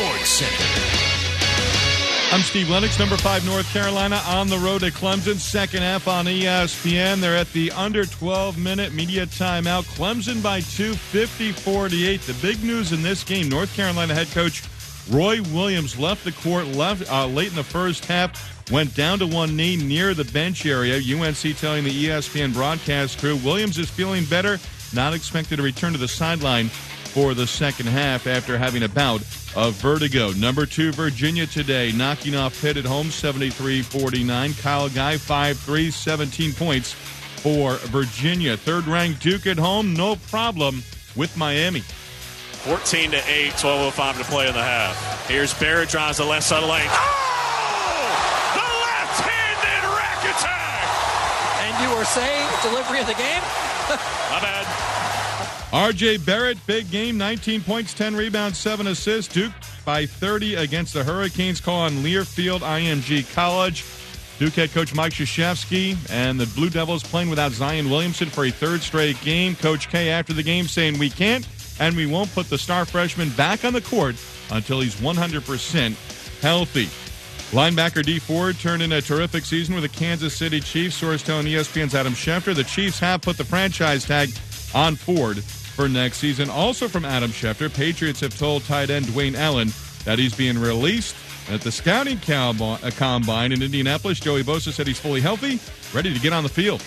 Sports Center. I'm Steve Lennox, number five, North Carolina, on the road to Clemson. Second half on ESPN. They're at the under 12 minute media timeout. Clemson by two, 50 48. The big news in this game North Carolina head coach Roy Williams left the court left uh, late in the first half, went down to one knee near the bench area. UNC telling the ESPN broadcast crew Williams is feeling better, not expected to return to the sideline for the second half after having a bout of vertigo. Number two, Virginia today, knocking off Pitt at home 73 49. Kyle Guy, 5 3, 17 points for Virginia. Third ranked Duke at home, no problem with Miami. 14 to 8, 12.05 to play in the half. Here's Barrett drives the left side of the lane. Oh! The left handed rack attack! And you were saying delivery of the game? My bad. RJ Barrett, big game, 19 points, 10 rebounds, 7 assists. Duke by 30 against the Hurricanes, call on Learfield IMG College. Duke head coach Mike Krzyzewski and the Blue Devils playing without Zion Williamson for a third straight game. Coach K after the game saying, We can't and we won't put the star freshman back on the court until he's 100% healthy. Linebacker Dee Ford turned in a terrific season with the Kansas City Chiefs. Source telling ESPN's Adam Schefter the Chiefs have put the franchise tag on Ford for next season. Also from Adam Schefter, Patriots have told tight end Dwayne Allen that he's being released at the scouting uh, combine in Indianapolis. Joey Bosa said he's fully healthy, ready to get on the field.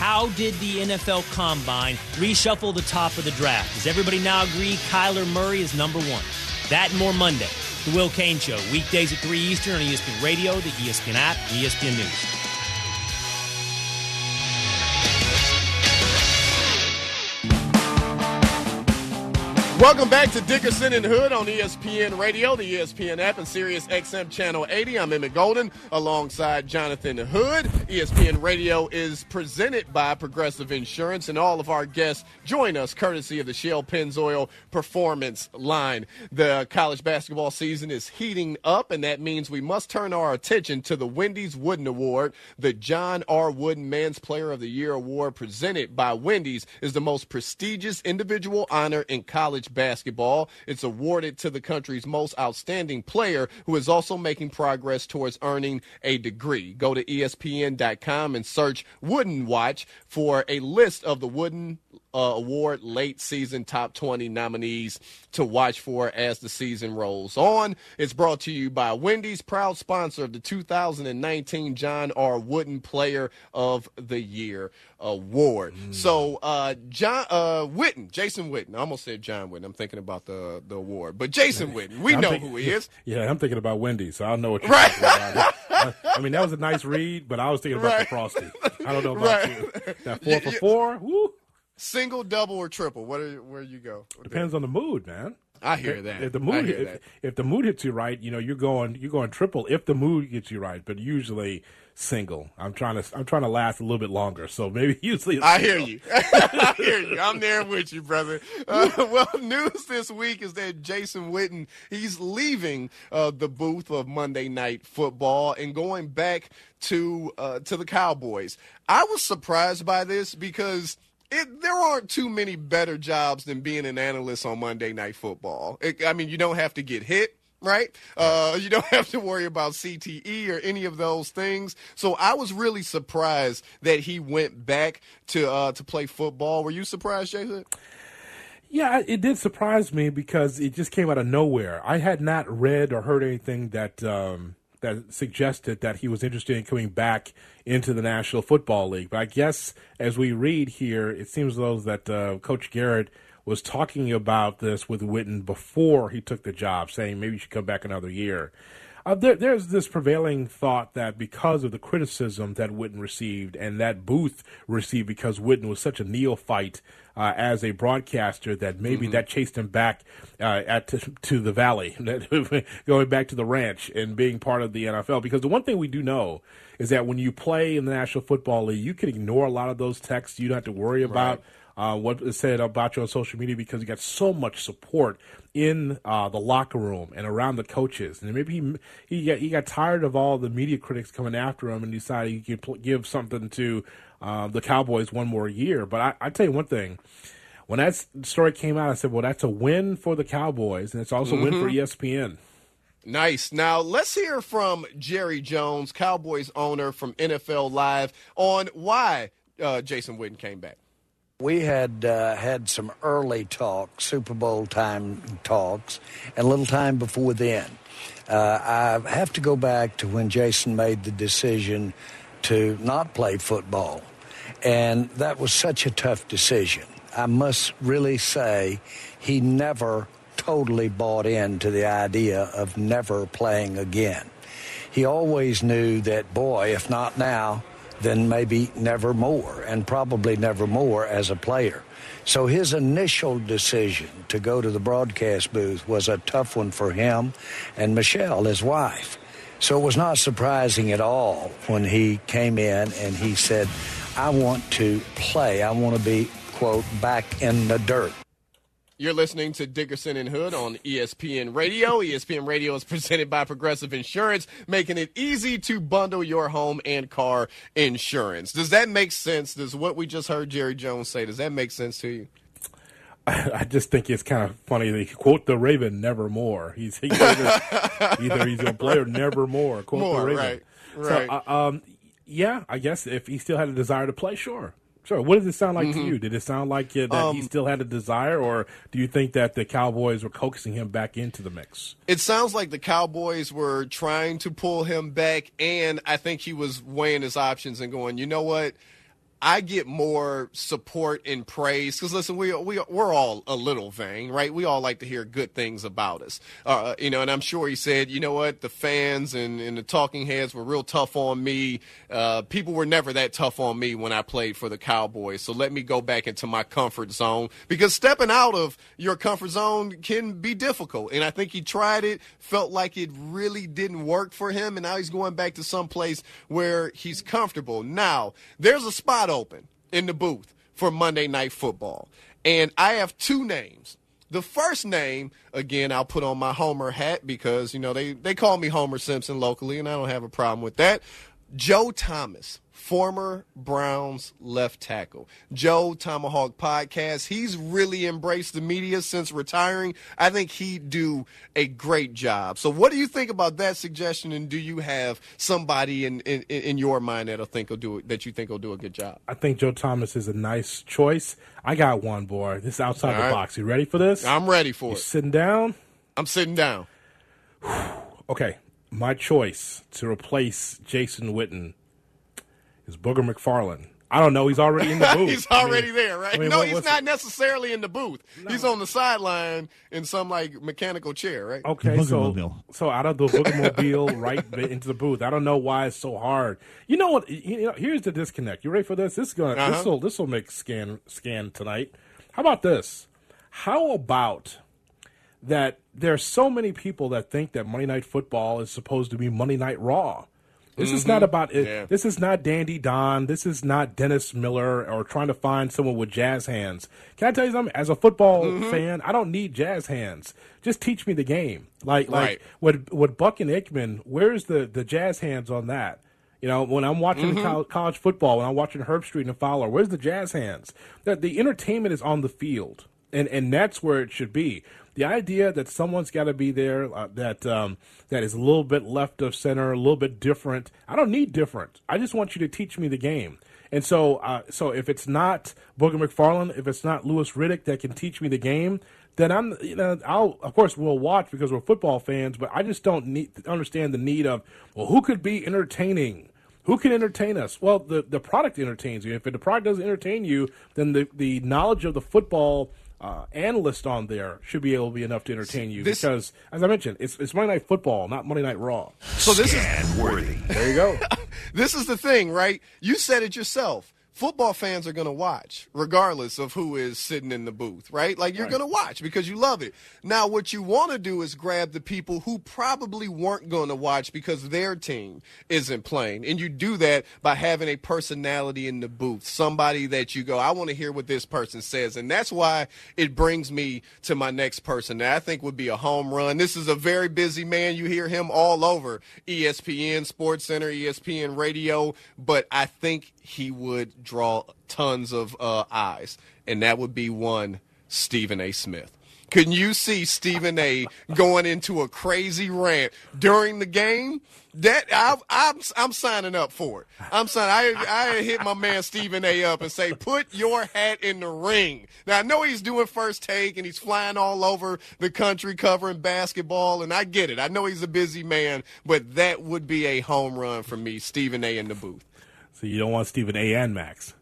How did the NFL Combine reshuffle the top of the draft? Does everybody now agree Kyler Murray is number one? That and more Monday. The Will Cain Show, weekdays at 3 Eastern on ESPN Radio, the ESPN app, ESPN News. Welcome back to Dickerson and Hood on ESPN Radio, the ESPN app, and Sirius XM Channel 80. I'm Emmett Golden alongside Jonathan Hood. ESPN Radio is presented by Progressive Insurance, and all of our guests join us courtesy of the Shell Pennzoil Performance line. The college basketball season is heating up, and that means we must turn our attention to the Wendy's Wooden Award. The John R. Wooden Man's Player of the Year Award presented by Wendy's is the most prestigious individual honor in college basketball. It's awarded to the country's most outstanding player who is also making progress towards earning a degree. Go to ESPN.com and search Wooden Watch for a list of the Wooden uh, Award late season top 20 nominees to watch for as the season rolls on. It's brought to you by Wendy's, proud sponsor of the 2019 John R. Wooden Player of the Year Award. Mm. So, uh, John uh, Witten, Jason Witten, I almost said John Witten. I'm thinking about the the award, but Jason Witten, we I'm know thinking, who he is. Yeah, I'm thinking about Wendy, so I know what you're right. talking about. I mean, that was a nice read, but I was thinking about Right. the frosty. I don't know about Right. you. That four for four, woo, Single, double, or triple? What are, where you go? depends on the mood, man. I hear that. If the mood, if, that. if the mood hits you right, you know you're going you're going triple. If the mood gets you right, but usually single. I'm trying to I'm trying to last a little bit longer, so maybe usually. I hear you. I hear you. I'm there with you, brother. Uh, well, news this week is that Jason Witten he's leaving uh, the booth of Monday Night Football and going back to uh, to the Cowboys. I was surprised by this because. It, there aren't too many better jobs than being an analyst on Monday Night Football. It, I mean, you don't have to get hit, right? Uh, you don't have to worry about CTE or any of those things. So I was really surprised that he went back to uh, to play football. Were you surprised, Jason? Yeah, it did surprise me because it just came out of nowhere. I had not read or heard anything that um, that suggested that he was interested in coming back into the National Football League. But I guess as we read here, it seems though that uh, Coach Garrett was talking about this with Witten before he took the job, saying maybe you should come back another year. Uh, there, there's this prevailing thought that because of the criticism that Witten received and that Booth received because Witten was such a neophyte uh, as a broadcaster that maybe that chased him back uh, at to, to the valley, going back to the ranch and being part of the NFL. Because the one thing we do know is that when you play in the National Football League, you can ignore a lot of those texts. You don't have to worry about uh, what is said about you on social media because you got so much support in uh, the locker room and around the coaches. And maybe he he got, he got tired of all the media critics coming after him and decided he could pl- give something to uh, the Cowboys one more year. But I, I tell you one thing. when that story came out, I said, "Well, that's a win for the Cowboys, and it's also mm-hmm. a win for mm-hmm. ESPN." Nice. Now let's hear from Jerry Jones, Cowboys owner from NFL Live, on why uh, Jason Witten came back. We had uh, had some early talks, Super Bowl time talks, and a little time before then. Uh, I have to go back to when Jason made the decision to not play football. And that was such a tough decision. I must really say he never totally bought into the idea of never playing again. He always knew that, boy, if not now, then maybe never more, and probably never more as a player. So his initial decision to go to the broadcast booth was a tough one for him and Michelle, his wife. So it was not surprising at all when he came in and he said, I want to play. I want to be, quote, back in the dirt. You're listening to Dickerson and Hood on ESPN Radio. ESPN Radio is presented by Progressive Insurance, making it easy to bundle your home and car insurance. Does that make sense? Does what we just heard Jerry Jones say, does that make sense to you? I just think it's kind of funny. They quote the Raven, "Nevermore." He's, he's either, either he's a player, "Nevermore." Quote More, the Raven. Right, right. So, uh, um, yeah, I guess if he still had a desire to play, sure. Sure. What does it sound like mm-hmm. to you? Did it sound like uh, that um, he still had a desire, or do you think that the Cowboys were coaxing him back into the mix? It sounds like the Cowboys were trying to pull him back, and I think he was weighing his options and going, you know what? I get more support and praise because listen, we we we're all a little vain, right? We all like to hear good things about us, uh, you know. And I'm sure he said, you know what, the fans and, and the talking heads were real tough on me. Uh, people were never that tough on me when I played for the Cowboys. So let me go back into my comfort zone because stepping out of your comfort zone can be difficult. And I think he tried it, felt like it really didn't work for him, and now he's going back to some place where he's comfortable. Now there's a spot open in the booth for Monday Night Football. And I have two names. The first name, again, I'll put on my Homer hat because, you know, they, they call me Homer Simpson locally, and I don't have a problem with that. Joe Thomas former Browns left tackle. Joe Tomahawk podcast. He's really embraced the media since retiring. I think he'd do a great job. So what do you think about that suggestion and do you have somebody in in, in your mind that'll think will do it, that you think will do a good job? I think Joe Thomas is a nice choice. I got one boy. This is outside All the right. box. You ready for this? I'm ready for you it. Sitting down? I'm sitting down. okay. My choice to replace Jason Witten is Booger McFarland. I don't know. He's already in the booth. he's already I mean, there, right? I mean, no, what, he's not necessarily in the booth. No. He's on the sideline in some like mechanical chair, right? Okay, so so out of the Boogermobile right into the booth. I don't know why it's so hard. You know what? You know, here's the disconnect. You ready for this? This is gonna uh-huh. this will this will make scan scan tonight. How about this? How about that? There are so many people that think that Monday Night Football is supposed to be Monday Night Raw. This mm-hmm. is not about it. Yeah. This is not Dandy Don. This is not Dennis Miller or trying to find someone with jazz hands. Can I tell you something? As a football mm-hmm. fan, I don't need jazz hands. Just teach me the game. Like right. like with with Buck and Aikman, where's the the jazz hands on that? You know, when I'm watching mm-hmm. college football, when I'm watching Herbstreit and Fowler, where's the jazz hands? That the entertainment is on the field, and and that's where it should be the idea that someone's got to be there uh, that um, that is a little bit left of center, a little bit different. I don't need different. I just want you to teach me the game. And so, uh, so if it's not Booger McFarland, if it's not Louis Riddick that can teach me the game, then I'm, you know, I'll of course we'll watch because we're football fans. But I just don't need understand the need of well, who could be entertaining. Who can entertain us? Well, the, the product entertains you. If the product doesn't entertain you, then the, the knowledge of the football uh, analyst on there should be able to be enough to entertain you this, because, as I mentioned, it's, it's Monday Night Football, not Monday Night Raw. So this is worthy. There you go. this is the thing, right? You said it yourself football fans are going to watch regardless of who is sitting in the booth, right? Like you're right. going to watch because you love it. Now, what you want to do is grab the people who probably weren't going to watch because their team isn't playing. And you do that by having a personality in the booth, somebody that you go, I want to hear what this person says. And that's why it brings me to my next person that I think would be a home run. This is a very busy man. You hear him all over ESPN, Sports Center, ESPN Radio, but I think he would draw tons of uh, eyes, and that would be one Stephen A. Smith. Can you see Stephen A. going into a crazy rant during the game? That I, I'm I'm signing up for it. I'm signing. I I hit my man Stephen A. up and say, put your hat in the ring. Now I know he's doing first take and he's flying all over the country covering basketball, and I get it. I know he's a busy man, but that would be a home run for me, Stephen A. in the booth. So you don't want Stephen A. and Max.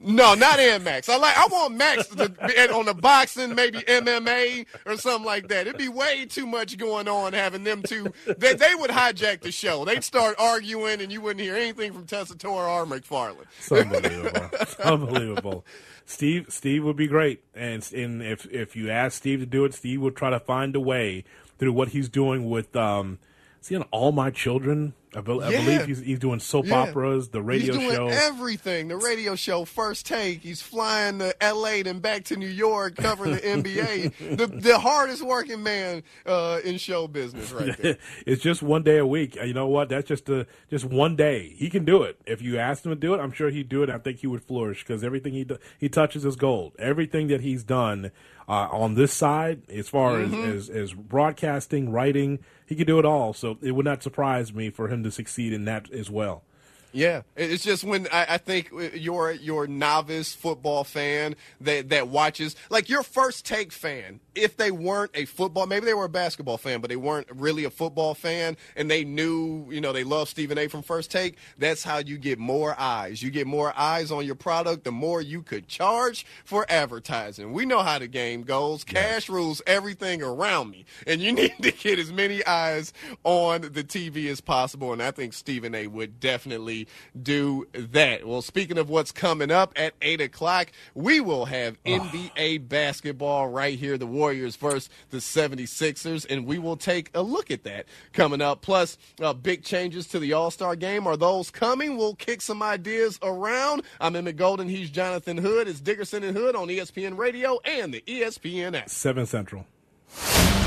No, not Air Max. I like. I want Max to on the boxing, maybe MMA or something like that. It'd be way too much going on having them two. They, they would hijack the show. They'd start arguing, and you wouldn't hear anything from Tessitore or McFarland. It's unbelievable. unbelievable. Steve, Steve would be great, and and if if you ask Steve to do it, Steve would try to find a way through what he's doing with um, see on All My Children I, be- I Yeah. believe he's, he's doing soap Yeah. operas, the radio He's doing show. everything. The radio show, first take. He's flying to L.A. then back to New York, covering the NBA. the the hardest working man uh, in show business, right there. it's just one day a week. You know what? That's just a just one day. He can do it. If you asked him to do it, I'm sure he'd do it. I think he would flourish because everything he do, he touches is gold. Everything that he's done uh, on this side, as far Mm-hmm. as, as as broadcasting, writing, he could do it all. So it would not surprise me for him to succeed in that as well. Yeah, it's just when I, I think you're your novice football fan that that watches like your first take fan. If they weren't a football, maybe they were a basketball fan, but they weren't really a football fan, and they knew, you know, they love Stephen A. from First Take. That's how you get more eyes. You get more eyes on your product, the more you could charge for advertising. We know how the game goes. Cash rules everything around me, and you need to get as many eyes on the TV as possible. And I think Stephen A. would definitely do that. Well, speaking of what's coming up at 8 o'clock, we will have NBA basketball right here. The Warriors versus the 76ers, and we will take a look at that coming up. Plus, uh, big changes to the All Star game. Are those coming? We'll kick some ideas around. I'm Emmett Golden. He's Jonathan Hood. It's Dickerson and Hood on ESPN Radio and the ESPN app. Seven Central.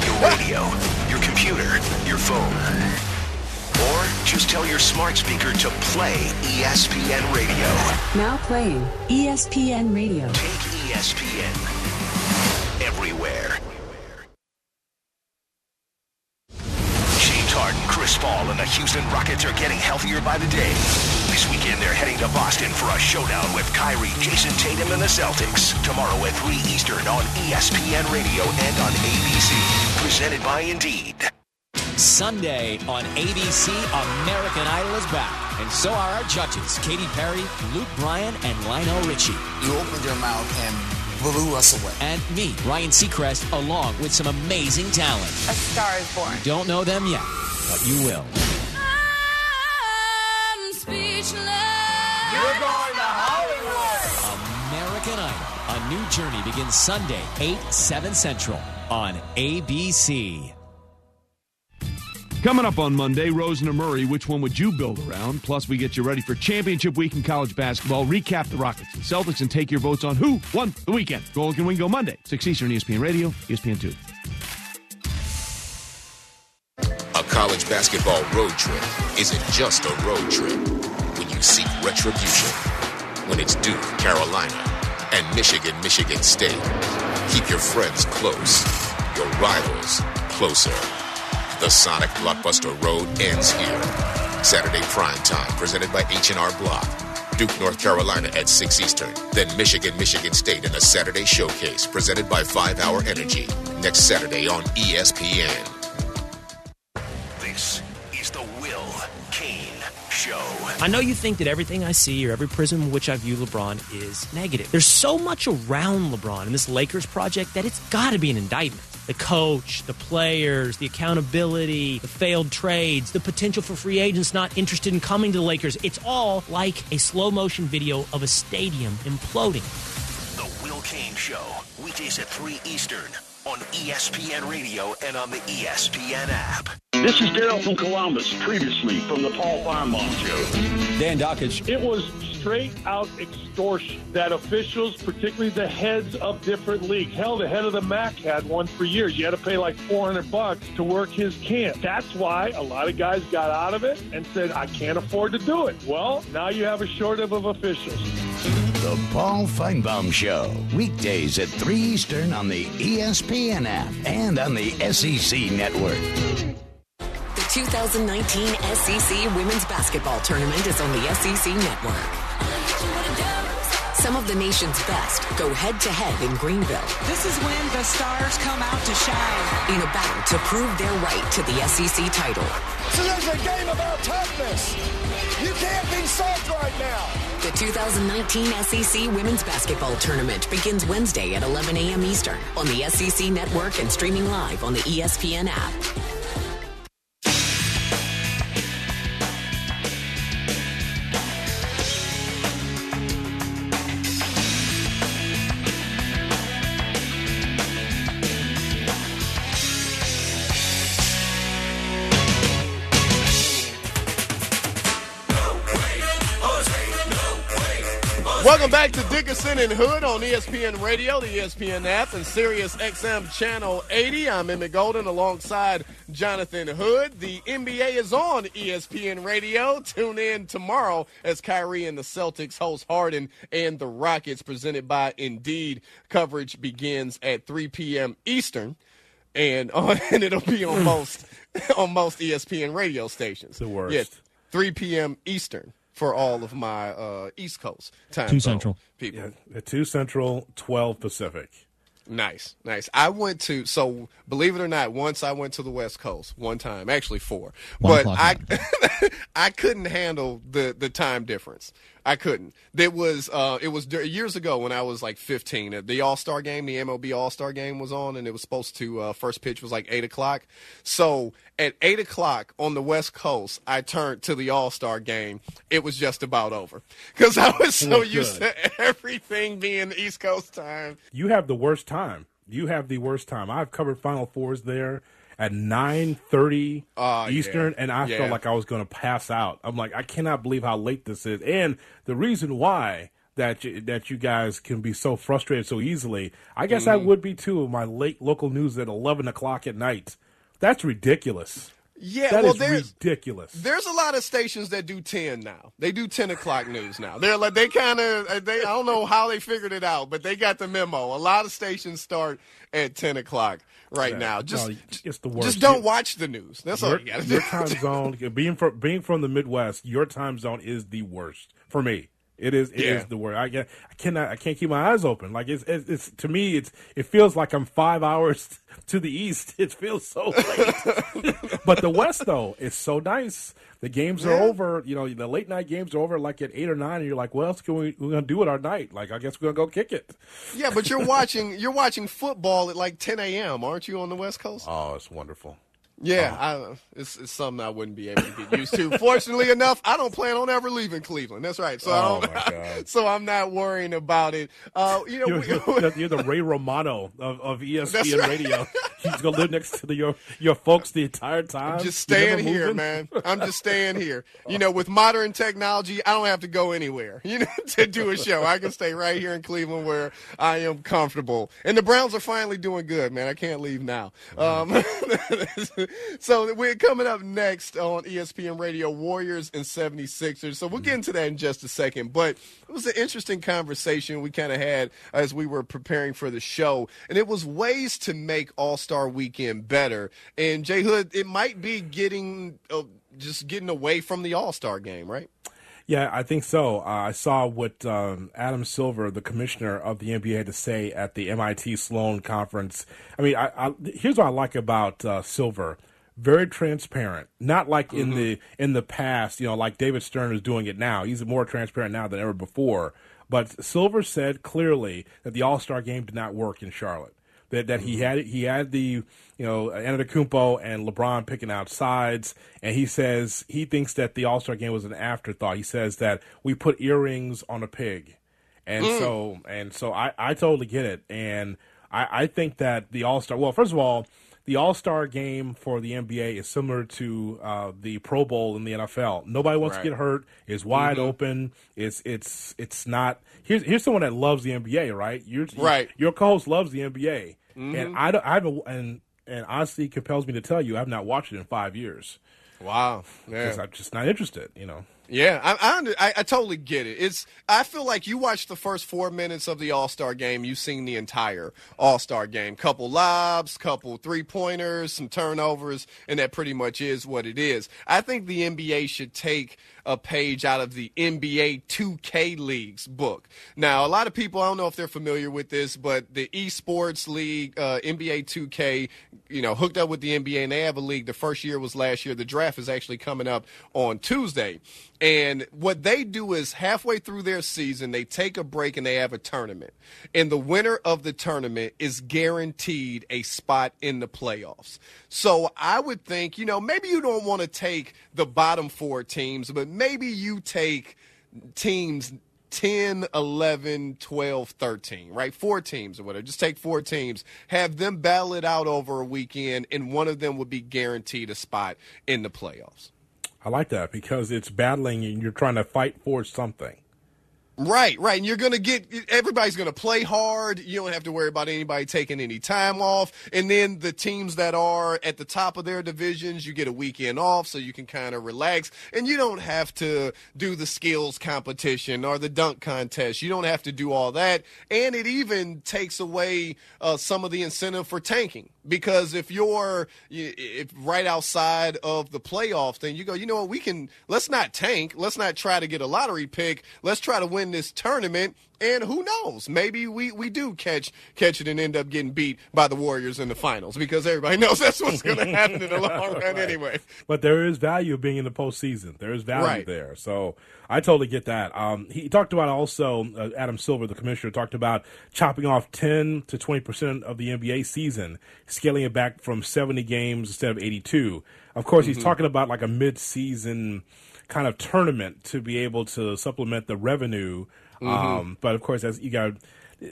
Your radio, your computer, your phone. Or just tell your smart speaker to play ESPN Radio. Now playing ESPN Radio. Take ESPN everywhere. James Harden, Chris Paul, and the Houston Rockets are getting healthier by the day. This weekend, they're heading to Boston for a showdown with Kyrie, Jayson Tatum, and the Celtics. Tomorrow at 3 Eastern on ESPN Radio and on ABC. Presented by Indeed. Sunday on ABC, American Idol is back. And so are our judges, Katy Perry, Luke Bryan, and Lionel Richie. You opened your mouth and blew us away. And me, Ryan Seacrest, along with some amazing talent. A star is born. Don't know them yet, but you will. I'm speechless. You're going to Hollywood. American Idol, a new journey begins Sunday, 8, 7 Central on ABC. Coming up on Monday, Rosen or Murray, which one would you build around? Plus, we get you ready for championship week in college basketball, recap the Rockets and Celtics, and take your votes on who won the weekend. Golic and Wingo Monday, 6 Eastern, ESPN Radio, ESPN 2. A college basketball road trip isn't just a road trip when you seek retribution. When it's Duke, Carolina, and Michigan, Michigan State. Keep your friends close, your rivals closer. The Sonic Blockbuster Road ends here. Saturday prime time, presented by H&R Block. Duke, North Carolina at 6 Eastern. Then Michigan, Michigan State in a Saturday showcase, presented by 5 Hour Energy. Next Saturday on ESPN. This is the Will Cain Show. I know you think that everything I see or every prism in which I view LeBron is negative. There's so much around LeBron and this Lakers project that it's got to be an indictment. The coach, the players, the accountability, the failed trades, the potential for free agents not interested in coming to the Lakers. It's all like a slow motion video of a stadium imploding. The Will Cain Show, weekdays at 3 Eastern on ESPN Radio and on the ESPN app. This is Daryl from Columbus, previously from the Paul Farmont Show. Dan Dockage. It was straight out extortion that officials, particularly the heads of different leagues, hell, the head of the MAC had one for years. You had to pay like 400 bucks to work his camp. That's why a lot of guys got out of it and said, I can't afford to do it. Well, now you have a shortage of officials. The Paul Finebaum Show, weekdays at 3 Eastern on the ESPN app and on the SEC network. The 2019 SEC Women's Basketball Tournament is on the SEC Network. Some of the nation's best go head to head in Greenville. This is when the stars come out to shine. In a battle to prove their right to the SEC title. So there's a game about toughness. You can't be soft right now. The 2019 SEC Women's Basketball Tournament begins Wednesday at 11 a.m. Eastern on the SEC Network and streaming live on the ESPN app. Back to Dickerson and Hood on ESPN Radio, the ESPN app, and Sirius XM Channel 80. I'm Emmett Golden alongside Jonathan Hood. The NBA is on ESPN Radio. Tune in tomorrow as Kyrie and the Celtics host Harden and the Rockets, presented by Indeed. Coverage begins at 3 p.m. Eastern, and, uh, and it'll be on most on most ESPN radio stations. The worst. Yeah, 3 p.m. Eastern for all of my uh, East Coast time. Two zone Central. people. Yeah, at 2 Central, 12 Pacific. Nice, nice. I went to so believe it or not, once I went to the West Coast one time, actually four, One but o'clock I I couldn't handle the the time difference. I couldn't. There was uh it was years ago when I was like 15. The All Star game, the MLB All Star game was on, and it was supposed to uh, first pitch was like eight o'clock. So at eight o'clock on the West Coast, I turned to the All Star game. It was just about over because I was so Well, used to everything being East Coast time. You have the worst time. You have the worst time. I've covered Final Fours there at 9.30 Oh, Eastern, yeah. and I Yeah. felt like I was going to pass out. I'm like, I cannot believe how late this is. And the reason why that you, that you guys can be so frustrated so easily, I guess I Mhm. would be too. My late local news at 11 o'clock at night. That's ridiculous. Yeah, That well, is there's ridiculous. there's a lot of stations that do ten now. They do ten o'clock news now. They're like they kind of they I don't know how they figured it out, but they got the memo. A lot of stations start at ten o'clock right Yeah. now. Just No, it's the worst. just don't You- watch the news. That's all your, you got to your time zone being from being from the Midwest, your time zone is the worst for me. It is. It is Yeah. the worst. I get. I cannot. I can't keep my eyes open. Like it's, it's. It's to me. It's. It feels like I'm five hours to the east. It feels so late. but the West though, it's so nice. The games are over. You know, the late night games are over like at eight or nine, and you're like, what else can we? We're gonna do at our night. Like I guess we're gonna go kick it. yeah, but you're watching you're watching football at like ten a.m. Aren't you on the West Coast? Oh, it's wonderful. Yeah, I, it's, it's something I wouldn't be able to get used to. Fortunately enough, I don't plan on ever leaving Cleveland. That's right. So I don't, so I'm not worrying about it. Uh, you know, You're, we- you're, the Ray Romano of, of ESPN right. Radio. He's gonna live next to the, your your folks the entire time. I'm just staying here, man. I'm just staying here. You know, with modern technology, I don't have to go anywhere, you know, to do a show. I can stay right here in Cleveland where I am comfortable. And the Browns are finally doing good, man. I can't leave now. Um, so we're coming up next on ESPN Radio, Warriors and 76ers. So we'll get into that in just a second. But it was an interesting conversation we kind of had as we were preparing for the show. And it was ways to make All Star Weekend better. And Jay Hood, it might be getting uh, just getting away from the All Star game, right? Yeah, I think so. Uh, I saw what um, Adam Silver, the commissioner of the NBA, had to say at the MIT Sloan conference. I mean, I, I, here's what I like about uh, Silver: very transparent. Not like in Mhm. the in the past, you know, like David Stern is doing it now. He's more transparent now than ever before. But Silver said clearly that the All Star game did not work in Charlotte. That that he had he had the you know Antetokounmpo and LeBron picking out sides, and he says he thinks that the All Star game was an afterthought. He says that we put earrings on a pig, and Mm. so and so I I totally get it, and I I think that the All Star well first of all. The All Star game for the NBA is similar to uh, the Pro Bowl in the NFL. Nobody wants Right. to get hurt. It's wide Mhm. open. It's it's it's not. Here's here's someone that loves the NBA, right? You're, Right. Your co-host loves the NBA, Mhm. and I don't. I haven't. And and honestly, compels me to tell you, I've not watched it in five years Wow. because Yeah. I'm just not interested. You know. Yeah, I, I, I totally get it. It's I feel like you watched the first four minutes of the All Star game, you've seen the entire All Star game. Couple lobs, couple three pointers, some turnovers, and that pretty much is what it is. I think the NBA should take a page out of the NBA 2K League's book. Now, a lot of people, I don't know if they're familiar with this, but the Esports League, uh, NBA 2K, you know, hooked up with the NBA, and they have a league. The first year was last year. The draft is actually coming up on Tuesday. And what they do is halfway through their season, they take a break and they have a tournament. And the winner of the tournament is guaranteed a spot in the playoffs. So I would think, you know, maybe you don't want to take the bottom four teams, but maybe you take teams 10, 11, 12, 13, right? Four teams or whatever. Just take four teams, have them battle it out over a weekend, and one of them would be guaranteed a spot in the playoffs. I like that because it's battling and you're trying to fight for something. Right, right. And you're going to get, everybody's going to play hard. You don't have to worry about anybody taking any time off. And then the teams that are at the top of their divisions, you get a weekend off so you can kind of relax. And you don't have to do the skills competition or the dunk contest. You don't have to do all that. And it even takes away uh, some of the incentive for tanking. Because if you're if right outside of the playoff then you go, you know what, we can, let's not tank. Let's not try to get a lottery pick. Let's try to win this tournament. And who knows? Maybe we, we do catch catch it and end up getting beat by the Warriors in the finals because everybody knows that's what's going to happen in the long run anyway. But there is value being in the postseason. There is value Right. there. So I totally get that. Um, he talked about also, uh, Adam Silver, the commissioner, talked about chopping off 10 to 20% of the NBA season, scaling it back from 70 games instead of 82. Of course, he's Mhm. talking about like a mid season kind of tournament to be able to supplement the revenue. Mhm. Um, but of course, that's you got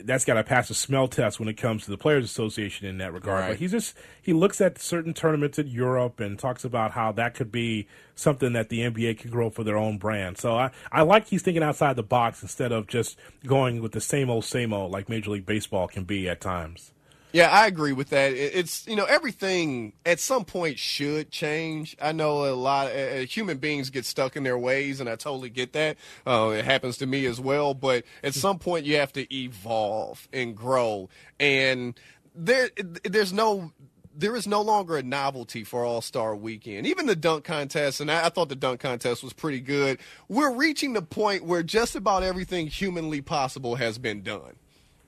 that's got to pass a smell test when it comes to the Players Association in that regard. Right. But he's just he looks at certain tournaments in Europe and talks about how that could be something that the NBA could grow for their own brand. So I I like he's thinking outside the box instead of just going with the same old same old like Major League Baseball can be at times. Yeah, I agree with that. It's you know everything at some point should change. I know a lot of uh, human beings get stuck in their ways, and I totally get that. Uh, it happens to me as well. But at some point, you have to evolve and grow, and there there's no. There is no longer a novelty for All Star Weekend. Even the dunk contest, and I, I thought the dunk contest was pretty good. We're reaching the point where just about everything humanly possible has been done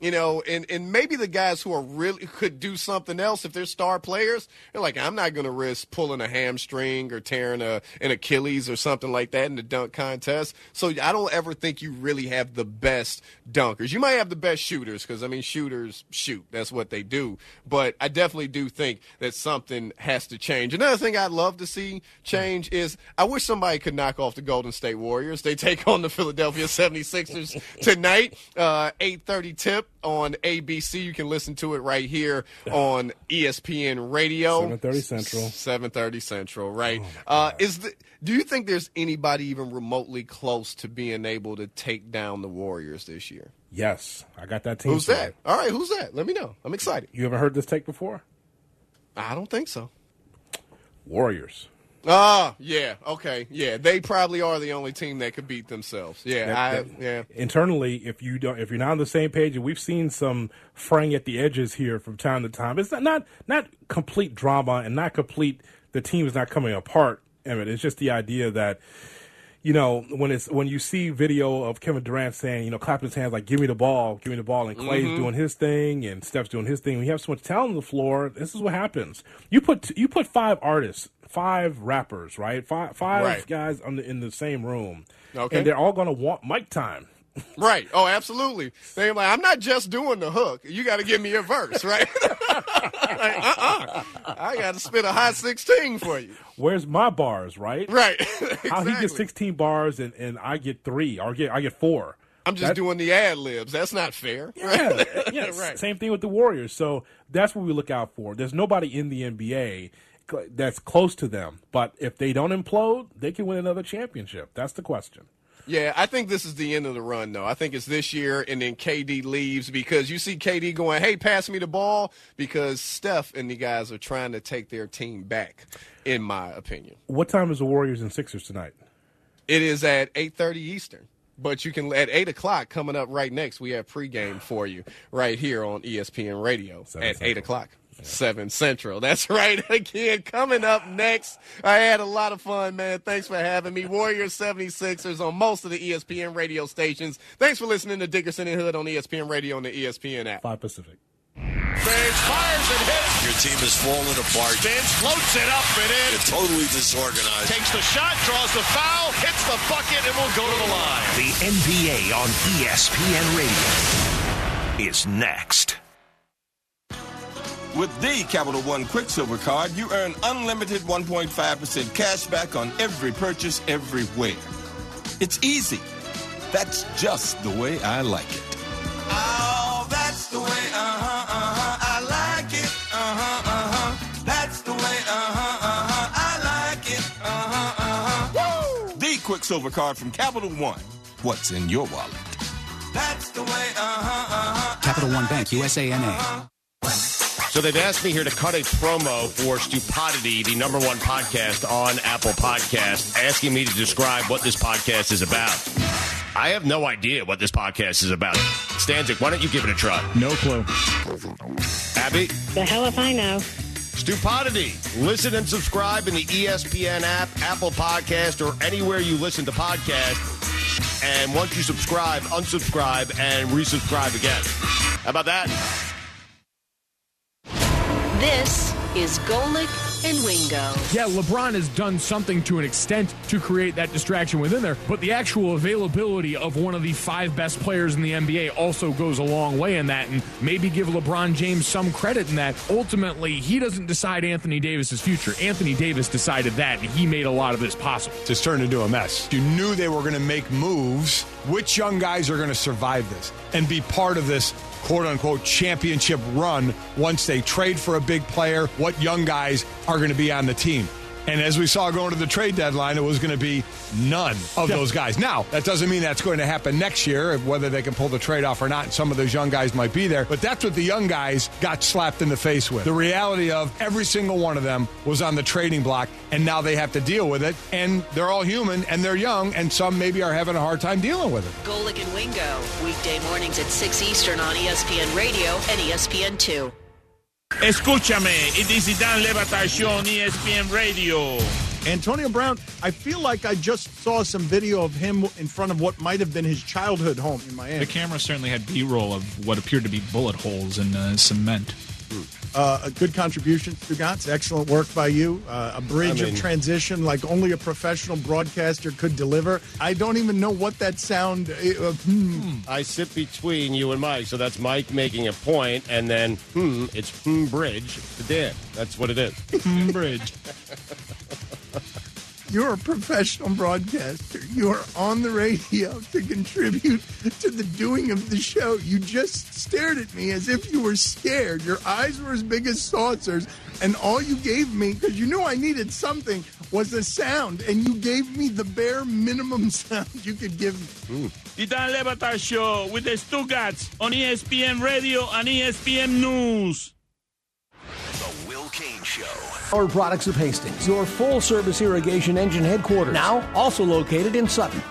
you know, and, and maybe the guys who are really could do something else if they're star players. They're like, I'm not going to risk pulling a hamstring or tearing a an Achilles or something like that in the dunk contest. So I don't ever think you really have the best dunkers. You might have the best shooters because I mean, shooters shoot. That's what they do. But I definitely do think that something has to change. Another thing I'd love to see change is I wish somebody could knock off the Golden State Warriors. They take on the Philadelphia 76ers tonight, uh, 8:30 tip on ABC. You can listen to it right here on ESPN Radio. 7:30 Central. 7:30 Central, right? uh, is the, do you think there's anybody even remotely close to being able to take down the Warriors this year? Yes, I got that team. Who's that? All right, who's that? Let me know. I'm excited. You ever heard this take before? I don't think so. Warriors. Ah, yeah, okay, yeah. They probably are the only team that could beat themselves. Yeah, That- I, that- yeah. Internally, if you don't, if you're not on the same page, and we've seen some fraying at the edges here from time to time. It's not not, not complete drama and not complete. The team is not coming apart. Emmett. It's just the idea that you know when it's when you see video of Kevin Durant saying, you know, clapping his hands like, "Give me the ball, give me the ball," and Clay's Mhm. doing his thing and Steph's doing his thing. When you have so much talent on the floor, this is what happens. You put you put five artists, five rappers, right? Five five Right. guys on the, in the same room, Okay. and they're all going to want mic time. Right. Oh, absolutely. They're like, I'm not just doing the hook. You got to give me a verse, right? like, uh-uh. I got to spit a hot 16 for you. Where's my bars, right? Right. How he Exactly. gets 16 bars and, and I get three, or get I get four. I'm just That- doing the ad libs. That's not fair. Yeah, yeah, right. Same thing with the Warriors. So that's what we look out for. There's nobody in the NBA that's close to them, but if they don't implode, they can win another championship. That's the question. Yeah, I think this is the end of the run, though. I think it's this year, and then KD leaves because you see KD going, "Hey, pass me the ball," because Steph and the guys are trying to take their team back. In my opinion, What time is the Warriors and Sixers tonight? It is at 8:30 Eastern. But you can at eight o'clock coming up right next. We have pregame for you right here on ESPN Radio at eight o'clock. Seven Central. That's right. Again, coming up next. I had a lot of fun, man. Thanks for having me. Warriors 76ers on most of the ESPN radio stations. Thanks for listening to Dickerson and Hood on ESPN Radio and the ESPN app. Five Pacific. Spence fires and hits. Your team is falling apart. Spence floats it up and in. You're totally disorganized. Takes the shot, draws the foul, hits the bucket, and will go to the line. The NBA on ESPN Radio is next. With the Capital One Quicksilver Card, you earn unlimited 1.5% cash back on every purchase everywhere. It's easy. That's just the way I like it. Oh, that's the way, uh-huh, uh-huh, I like it. Uh-huh, uh-huh. That's the way, uh-huh, uh-huh, I like it. Uh-huh, uh-huh. Woo! The Quicksilver Card from Capital One. What's in your wallet? That's the way, uh-huh, uh-huh. Capital One Bank, USANA. So they've asked me here to cut a promo for Stupidity, the number one podcast on Apple Podcast, asking me to describe what this podcast is about. I have no idea what this podcast is about. Stanzik, why don't you give it a try? No clue. Abby? The hell if I know. Stupidity. Listen and subscribe in the ESPN app, Apple Podcast, or anywhere you listen to podcasts. And once you subscribe, unsubscribe and resubscribe again. How about that? This is Golic and Wingo. Yeah, LeBron has done something to an extent to create that distraction within there, but the actual availability of one of the five best players in the NBA also goes a long way in that, and maybe give LeBron James some credit in that. Ultimately, he doesn't decide Anthony Davis's future. Anthony Davis decided that, and he made a lot of this possible. It's turned into a mess. You knew they were going to make moves. Which young guys are going to survive this and be part of this quote unquote championship run once they trade for a big player? What young guys are going to be on the team? And as we saw going to the trade deadline, it was going to be none of those guys. Now, that doesn't mean that's going to happen next year, whether they can pull the trade off or not. Some of those young guys might be there, but that's what the young guys got slapped in the face with. The reality of every single one of them was on the trading block, and now they have to deal with it. And they're all human and they're young, and some maybe are having a hard time dealing with it. Golic and Wingo, weekday mornings at 6 Eastern on ESPN Radio and ESPN 2. Escúchame, it is Dan Le Batard Show on ESPN Radio. Antonio Brown, I feel like I just saw some video of him in front of what might have been his childhood home in Miami. The camera certainly had B-roll of what appeared to be bullet holes in uh, cement. Uh, a good contribution, Stugotz. Excellent work by you. Uh, a bridge I mean- of transition like only a professional broadcaster could deliver. I don't even know what that sound. Uh, hmm. I sit between you and Mike, so that's Mike making a point, and then hmm, it's hmm bridge to Dan. That's what it is. Hmm bridge. You're a professional broadcaster. You are on the radio to contribute to the doing of the show. You just stared at me as if you were scared. Your eyes were as big as saucers, and all you gave me, because you knew I needed something, was a sound, and you gave me the bare minimum sound you could give me. The Dan Le Batard Show with the Stugotz on ESPN Radio and ESPN News. The Kane Show. Our Products of Hastings, your full service irrigation engine headquarters. Now also located in Sutton.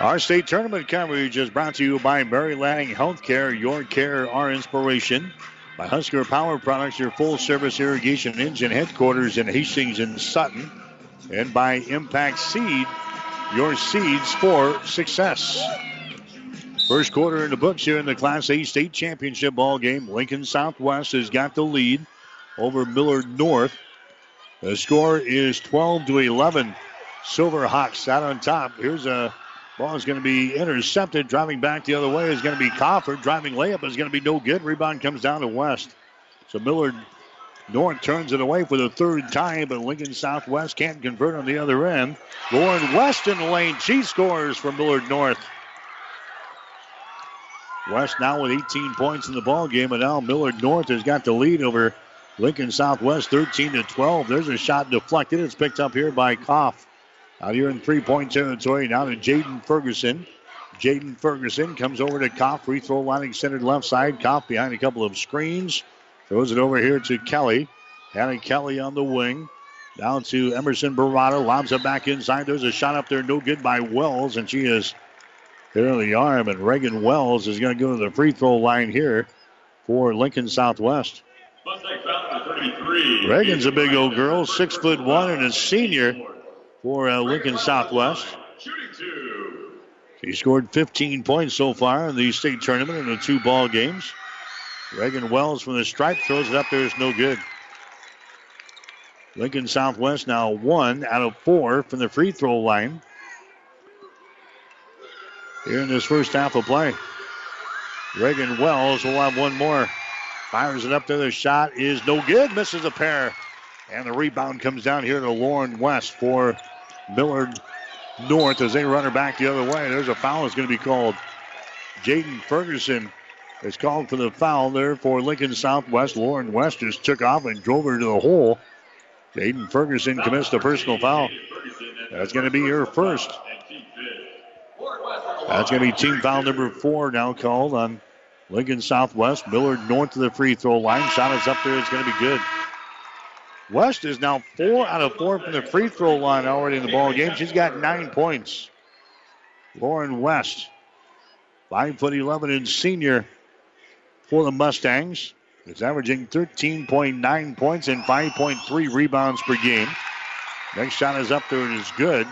Our state tournament coverage is brought to you by Mary Lanning Healthcare, your care, our inspiration. By Husker Power Products, your full service irrigation engine headquarters in Hastings and Sutton. And by Impact Seed, your seeds for success. First quarter in the books here in the Class A state championship ball game. Lincoln Southwest has got the lead over Millard North. The score is 12 to 11. Silverhawks out on top. Here's a ball is going to be intercepted. Driving back the other way is going to be Coffer. Driving layup is going to be no good. Rebound comes down to West. So Millard North turns it away for the third time, but Lincoln Southwest can't convert on the other end. Lauren West in the lane. She scores for Millard North. West now with 18 points in the ball game, and now Millard North has got the lead over Lincoln Southwest, 13 to 12. There's a shot deflected. It's picked up here by Koff. Out here in three-point territory, now to Jaden Ferguson. Jaden Ferguson comes over to Koff, free throw lining centered left side. Koff behind a couple of screens, throws it over here to Kelly. Hannah Kelly on the wing. Down to Emerson Barada. Lobs it back inside. There's a shot up there, no good by Wells, and she is hit on the arm. And Reagan Wells is going to go to the free throw line here for Lincoln Southwest. Reagan's a big old girl, six foot one, and a senior for uh, Lincoln Southwest. She scored 15 points so far in the state tournament in the two ball games. Reagan Wells from the stripe throws it up there. It's no good. Lincoln Southwest now one out of four from the free throw line. Here in this first half of play. Reagan Wells will have one more. Fires it up there. The shot is no good. Misses a pair. And the rebound comes down here to Lauren West for Millard North as they run her back the other way. There's a foul that's going to be called. Jaden Ferguson is called for the foul there for Lincoln Southwest. Lauren West just took off and drove her to the hole. Jaden Ferguson commits the personal foul. That's going to be her first. That's going to be team foul number four now called on Lincoln Southwest. Millard north of the free throw line. Shot is up there. It's going to be good. West is now four out of four from the free throw line already in the ball game. She's got nine points. Lauren West, five foot eleven and senior for the Mustangs, is averaging 13.9 points and 5.3 rebounds per game. Next shot is up there and is good.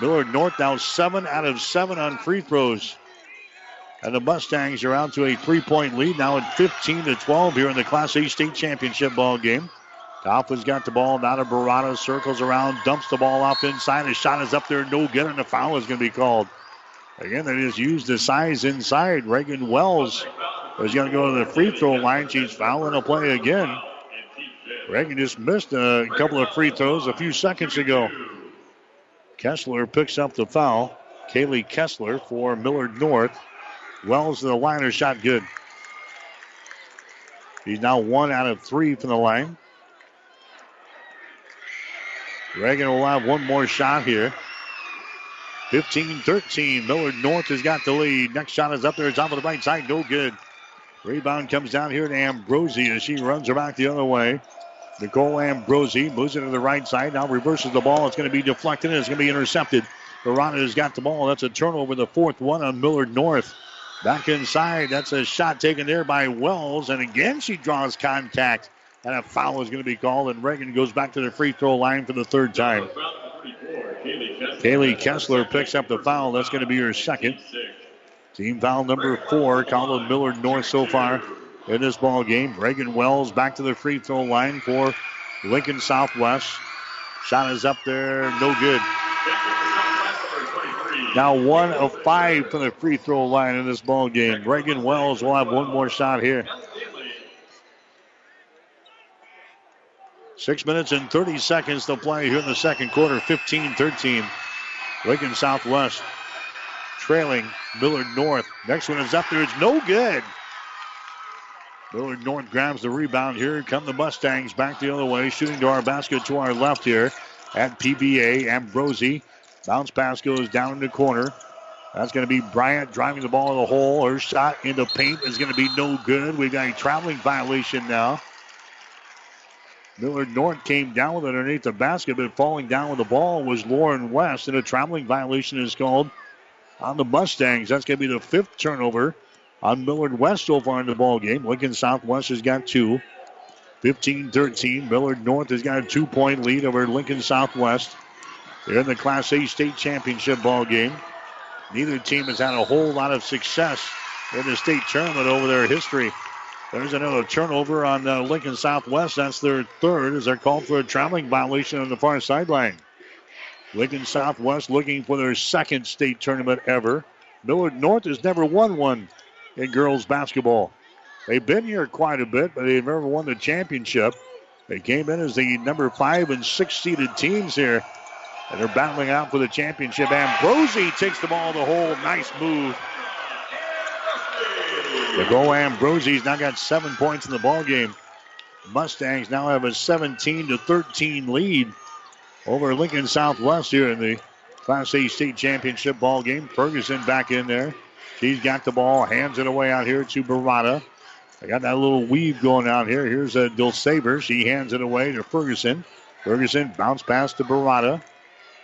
Millard North now seven out of seven on free throws. And the Mustangs are out to a three-point lead now at 15 to 12 here in the Class A state championship ball game. Dolphins got the ball. Now to Barada. Circles around. Dumps the ball off inside. His shot is up there. No good. And the foul is going to be called. Again, they just used the size inside. Reagan Wells is going to go to the free throw line. She's fouling a play again. Reagan just missed a couple of free throws a few seconds ago. Kessler picks up the foul. Kaylee Kessler for Millard North. Wells to the liner shot good. He's now one out of three from the line. Reagan will have one more shot here. 15 13. Millard North has got the lead. Next shot is up there. Off of the right side. No good. Rebound comes down here to Ambrosi as she runs her back the other way. Nicole Ambrosi moves it to the right side. Now reverses the ball. It's going to be deflected and it's going to be intercepted. Barada has got the ball. That's a turnover, the fourth one on Millard North. Back inside. That's a shot taken there by Wells. And again, she draws contact. And a foul is going to be called. And Reagan goes back to the free throw line for the third time. Kaylee Kessler picks up the foul. That's going to be her second. Team foul number four. Colin Millard North so far in this ball game. Reagan Wells back to the free throw line for Lincoln Southwest. Shot is up there. No good. Now one of five from the free throw line in this ball game. Reagan Wells will have one more shot here. Six minutes and 30 seconds to play here in the second quarter. 15 13. Lincoln Southwest trailing Millard North. Next one is up there. It's no good. Millard North grabs the rebound here. Come the Mustangs back the other way. Shooting to our basket to our left here at PBA. Ambrosi. Bounce pass goes down in the corner. That's going to be Bryant driving the ball in the hole. Her shot in the paint is going to be no good. We've got a traveling violation now. Millard North came down with it underneath the basket, but falling down with the ball was Lauren West, and a traveling violation is called on the Mustangs. That's going to be the fifth turnover on Millard West so far in the ball game. Lincoln Southwest has got two. 15-13. Millard North has got a two-point lead over Lincoln Southwest. They're in the Class A state championship ball game. Neither team has had a whole lot of success in the state tournament over their history. There's another turnover on uh, Lincoln Southwest. That's their third as they're called for a traveling violation on the far sideline. Lincoln Southwest looking for their second state tournament ever. Millard North has never won one in girls basketball. They've been here quite a bit, but they've never won the championship. They came in as the number five and six seeded teams here, and they're battling out for the championship. Ambrosi takes the ball the hole. Nice move the goal Ambrosi's now got seven points in the ball game. Mustangs now have a 17 to 13 lead over Lincoln Southwest here in the Class A state championship ball game. Ferguson back in there. She's got the ball, hands it away out here to Barada. They got that little weave going out here. Here's uh, a Dilsaver. She hands it away to Ferguson. Ferguson bounce pass to Barada.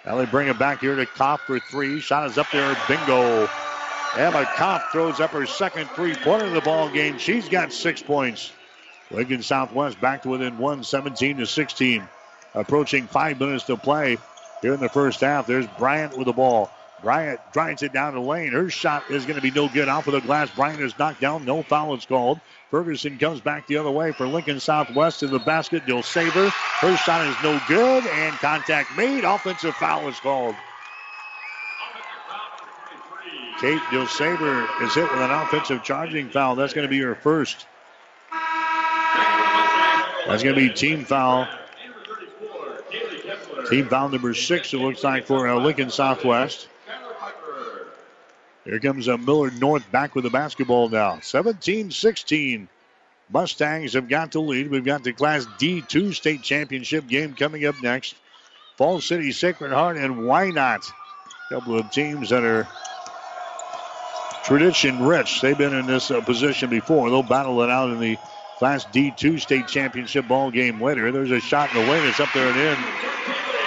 Now they bring it back here to Koff for three. Shot is up there. Bingo. Emma Koff throws up her second three pointer of the ball game. She's got six points. Lincoln Southwest back to within one, 17 to 16. Approaching five minutes to play here in the first half. There's Bryant with the ball. Bryant drives it down the lane. Her shot is going to be no good off of the glass. Bryant is knocked down. No foul is called. Ferguson comes back the other way for Lincoln Southwest to the basket. Dilsaver. Her shot is no good, and contact made. Offensive foul is called. Kate Dilsaver is hit with an offensive charging foul. That's going to be her first. That's going to be team foul. Team foul number six, it looks like, for uh, Lincoln Southwest. Here comes uh, Millard North back with the basketball now. 17 16. Mustangs have got the lead. We've got the Class D2 state championship game coming up next. Falls City Sacred Heart and Wynot? A couple of teams that are tradition rich. They've been in this uh, position before. They'll battle it out in the Class D2 state championship ball game later. There's a shot in the lane. It's up there and in.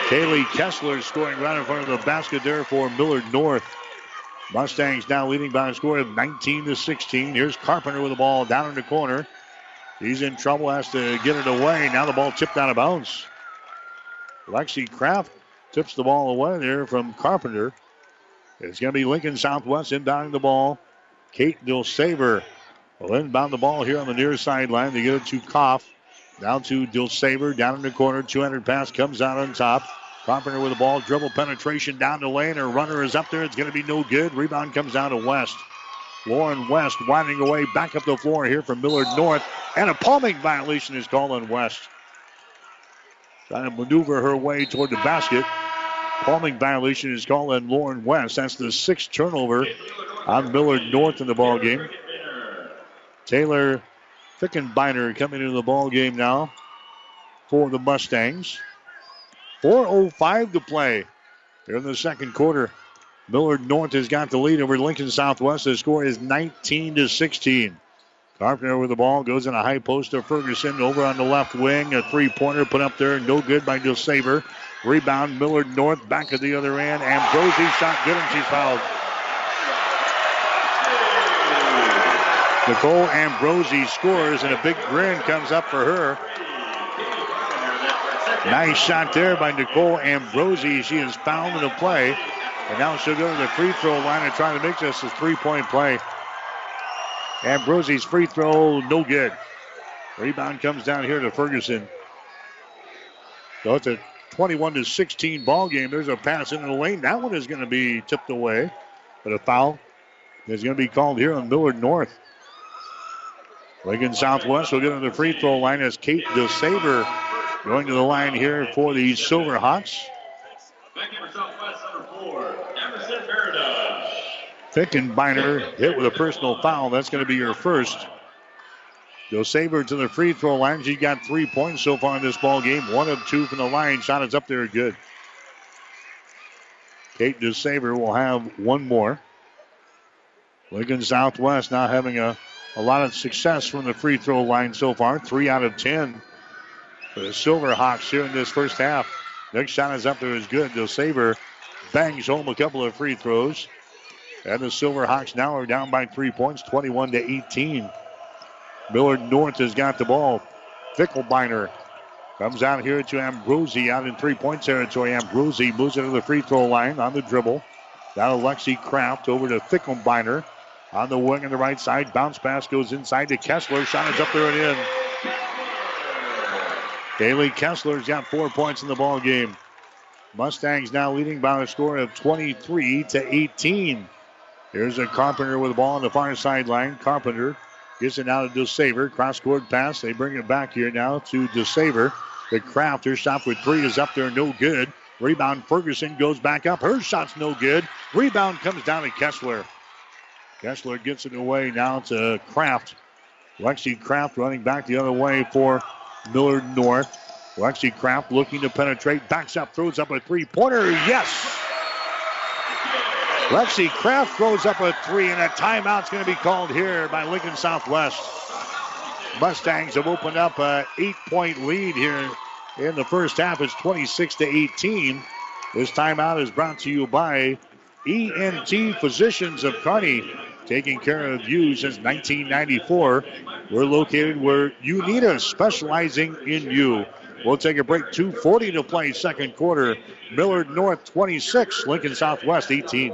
Kaylee Kessler scoring right in front of the basket there for Millard North. Mustangs now leading by a score of 19 to 16. Here's Carpenter with the ball down in the corner. He's in trouble, has to get it away. Now the ball tipped out of bounds. Lexi Kraft tips the ball away there from Carpenter. It's going to be Lincoln Southwest inbounding the ball. Kate Dilsaver will inbound the ball here on the near sideline. They get it to Koff. Down to Dilsaver, down in the corner. 200 pass comes out on top. Carpenter with the ball, dribble penetration down the lane. Her runner is up there. It's going to be no good. Rebound comes down to West. Lauren West winding away back up the floor here from Millard North. And a palming violation is called on West. Trying to maneuver her way toward the basket. Palming violation is called on Lauren West. That's the sixth turnover on Millard North in the ball game. Taylor Fickenbeiner coming into the ball game now for the Mustangs. 4.05 to play here in the second quarter. Millard North has got the lead over Lincoln Southwest. The score is 19 to 16. Carpenter with the ball goes in a high post to Ferguson over on the left wing. A three pointer put up there, no good by Dilsaver. Rebound Millard North back at the other end. Ambrosi shot good and she's fouled. Nicole Ambrosi scores and a big grin comes up for her. Nice shot there by Nicole Ambrosi. She is fouled in the play. And now she'll go to the free throw line and try to make this a three point play. Ambrosi's free throw, no good. Rebound comes down here to Ferguson. So it's a 21 to 16 ball game. There's a pass into the lane. That one is going to be tipped away. But a foul is going to be called here on Millard North. Lincoln Southwest will get on the free throw line as Kate Dilsaver going to the line here for the Silverhawks. Fickenbeiner hit with a personal foul. That's going to be your first. Dilsaver to the free throw line. She got three points so far in this ball game. One of two from the line. Shot is up there good. Kate Dilsaver will have one more. Lincoln Southwest now having a a lot of success from the free throw line so far. Three out of ten the Silverhawks here in this first half. Next shot is up there is good. Dilsaver bangs home a couple of free throws. And the Silverhawks now are down by three points, 21 to 18. Millard North has got the ball. Fickelbeiner comes out here to Ambrosi out in three point territory. Ambrosi moves into the free throw line on the dribble. To Lexi Kraft over to Fickelbeiner on the wing on the right side. Bounce pass goes inside to Kessler. Shot is up there and in. Kaylee Kessler's got four points in the ball game. Mustangs now leading by a score of 23 to 18. Here's a Carpenter with the ball on the far sideline. Carpenter gets it out to Dilsaver. Cross court pass. They bring it back here now to Dilsaver. The Crafter shot with three is up there, no good. Rebound Ferguson goes back up. Her shot's no good. Rebound comes down to Kessler. Kessler gets it away now to Kraft. Lexi Kraft running back the other way for Millard North. Lexi Kraft looking to penetrate, backs up, throws up a three pointer. Yes! Lexi Kraft throws up a three, and a timeout's going to be called here by Lincoln Southwest. Mustangs have opened up a eight point lead here in the first half. It's 26 to 18. This timeout is brought to you by ENT Physicians of Kearney, taking care of you since 1994. We're located where you need us, specializing in you. We'll take a break. 2.40 to play, second quarter. Millard North 26, Lincoln Southwest 18.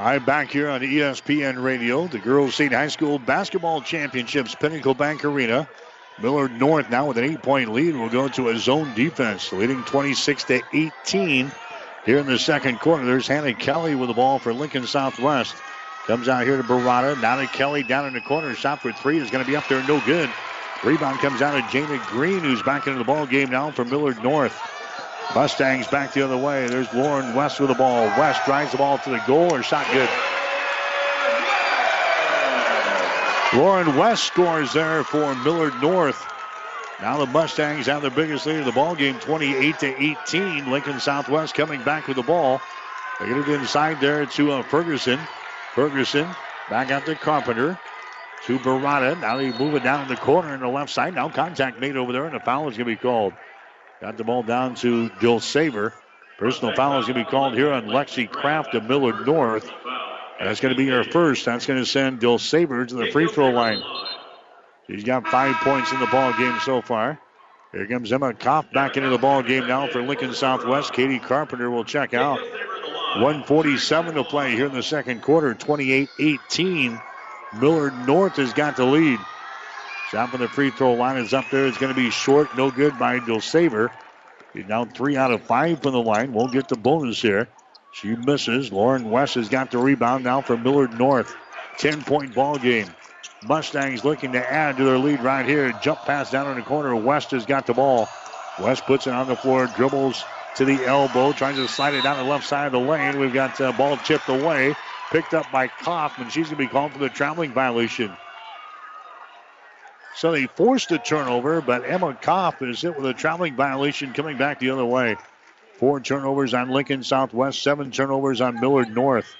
I'm back here on ESPN Radio, the Girls State High School Basketball Championships, Pinnacle Bank Arena. Millard North now with an eight-point lead will go to a zone defense, leading 26 to 18 here in the second quarter. There's Hannah Kelly with the ball for Lincoln Southwest. Comes out here to Barada. Now to Kelly down in the corner. Shot for three is going to be up there, no good. Rebound comes out of Jana Green, who's back into the ball game now for Millard North. Mustangs back the other way. There's Lauren West with the ball. West drives the ball to the goal. Her shot good. Lauren West scores there for Millard North. Now the Mustangs have the biggest lead of the ball game, 28 to 18. Lincoln Southwest coming back with the ball. They get it inside there to uh, Ferguson. Ferguson back out to Carpenter to Barada. Now they move it down in the corner in the left side. Now contact made over there, and a foul is going to be called. Got the ball down to Dilsaver. Personal foul is going to be called here on Lexi Kraft of Millard North. That's going to be her first. That's going to send Dilsaver to the free throw line. She's got five points in the ball game so far. Here comes Emma Koff back into the ball game now for Lincoln Southwest. Katie Carpenter will check out. 147 to play here in the second quarter. 28-18. Millard North has got the lead. Shot from the free throw line is up there. It's going to be short. No good by Dilsaver. He's now three out of five from the line. Won't get the bonus here. She misses. Lauren West has got the rebound now for Millard North. 10 point ball game. Mustangs looking to add to their lead right here. Jump pass down in the corner. West has got the ball. West puts it on the floor, dribbles to the elbow, tries to slide it down the left side of the lane. We've got the ball chipped away, picked up by Kaufman. She's going to be called for the traveling violation. So they forced a turnover, but Emma Koff is hit with a traveling violation coming back the other way. Four turnovers on Lincoln Southwest, seven turnovers on Millard North.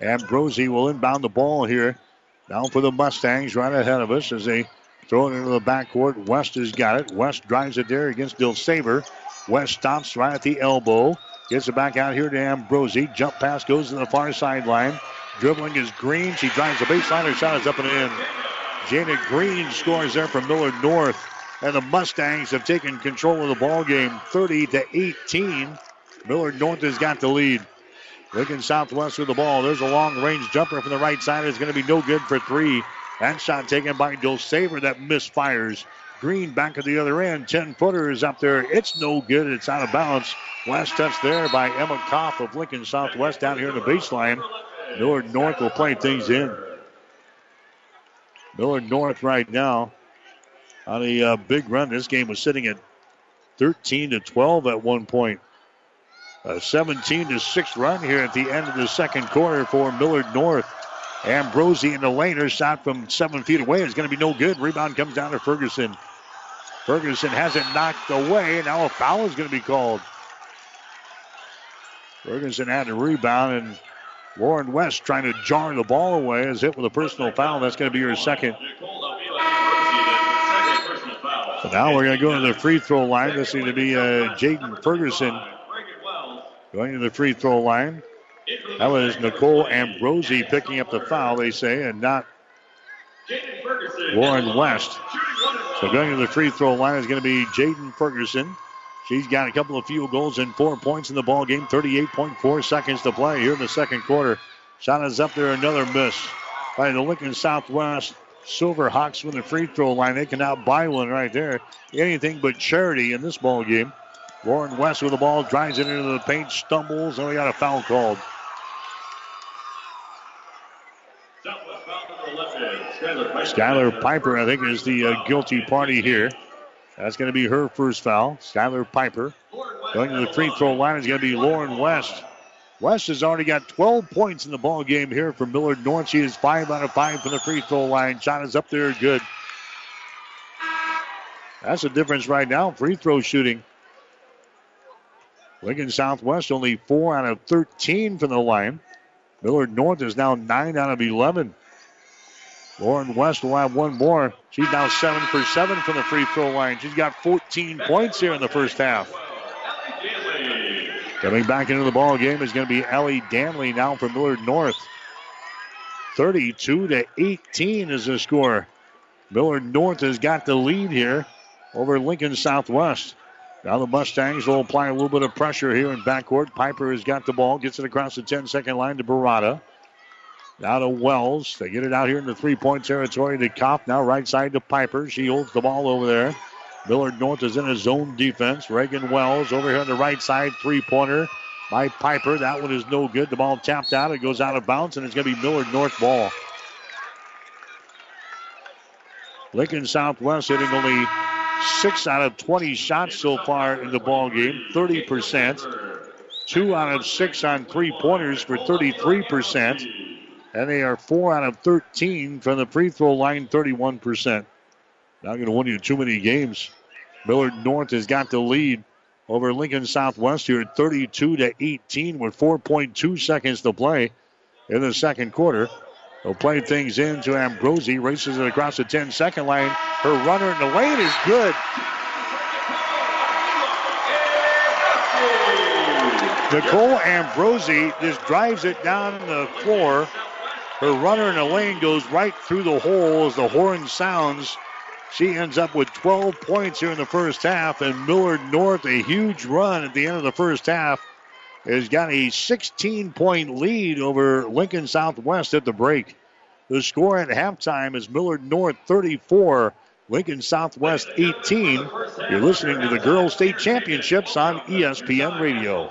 Ambrosi will inbound the ball here. Now for the Mustangs right ahead of us as they throw it into the backcourt. West has got it. West drives it there against Dilsaver. West stops right at the elbow. Gets it back out here to Ambrosi. Jump pass goes to the far sideline. Dribbling is Green. She drives the baseline. Her shot is up and in. Jana Green scores there for Millard North. And the Mustangs have taken control of the ball game 30 to 18. Millard North has got the lead. Lincoln Southwest with the ball. There's a long range jumper from the right side. It's going to be no good for three. That shot taken by Dilsaver that misfires. Green back at the other end. 10 footer is up there. It's no good. It's out of bounds. Last touch there by Emma Koff of Lincoln Southwest down here in the baseline. Millard North will play things in. Millard North right now on a uh, big run. This game was sitting at 13 to 12 at one point. A 17 to 6 run here at the end of the second quarter for Millard North. Ambrosi in the lane. Her shot from seven feet away is going to be no good. Rebound comes down to Ferguson. Ferguson has it knocked away. Now a foul is going to be called. Ferguson had a rebound, and Lauren West trying to jar the ball away is hit with a personal foul. That's going to be her second. So now we're going to go to the free throw line. This is going to be uh, Jaden Ferguson going to the free throw line. That was Nicole Ambrosi picking up the foul, they say, and not Lauren West. So going to the free throw line is going to be Jaden Ferguson. She's got a couple of field goals and four points in the ball game. 38.4 seconds to play here in the second quarter. Shot is up there, another miss by the Lincoln Southwest Silverhawks from the free throw line. They can now buy one right there. Anything but charity in this ball game. Lauren West with the ball, drives it into the paint, stumbles, and we got a foul called. Skylar Piper, I think, is the uh, guilty party here. That's going to be her first foul. Skylar Piper. Going to the free throw line is going to be Lauren West. West has already got 12 points in the ball game here for Millard North. She is 5 out of 5 from the free throw line. Shot is up there, good. That's the difference right now. Free throw shooting. Lincoln Southwest only 4 out of 13 from the line. Millard North is now 9 out of 11. Lauren West will have one more. She's now 7 for 7 from the free throw line. She's got 14 points here in the first half. Coming back into the ball game is going to be Ellie Danley now from Millard North. 32 to 18 is the score. Millard North has got the lead here over Lincoln Southwest. Now the Mustangs will apply a little bit of pressure here in backcourt. Piper has got the ball, gets it across the 10 second line to Barada. Now to Wells. They get it out here in the three point territory to Koff. Now right side to Piper. She holds the ball over there. Millard North is in a zone defense. Reagan Wells over here on the right side, three pointer by Piper. That one is no good. The ball tapped out. It goes out of bounds, and it's going to be Millard North ball. Lincoln Southwest hitting only six out of 20 shots so far in the ball game, 30%. Two out of six on three pointers for 33%. And they are four out of 13 from the free throw line, 31%. Not going to win you too many games. Millard North has got the lead over Lincoln Southwest here at 32 to 18 with 4.2 seconds to play in the second quarter. They'll play things into Ambrosi, races it across the 10 second line. Her runner in the lane is good. Nicole Ambrosi just drives it down the floor. Her runner in the lane goes right through the hole as the horn sounds. She ends up with 12 points here in the first half, and Millard North, a huge run at the end of the first half, has got a 16 point lead over Lincoln Southwest at the break. The score at halftime is Millard North 34, Lincoln Southwest 18. You're listening to the Girls State Championships on ESPN Radio.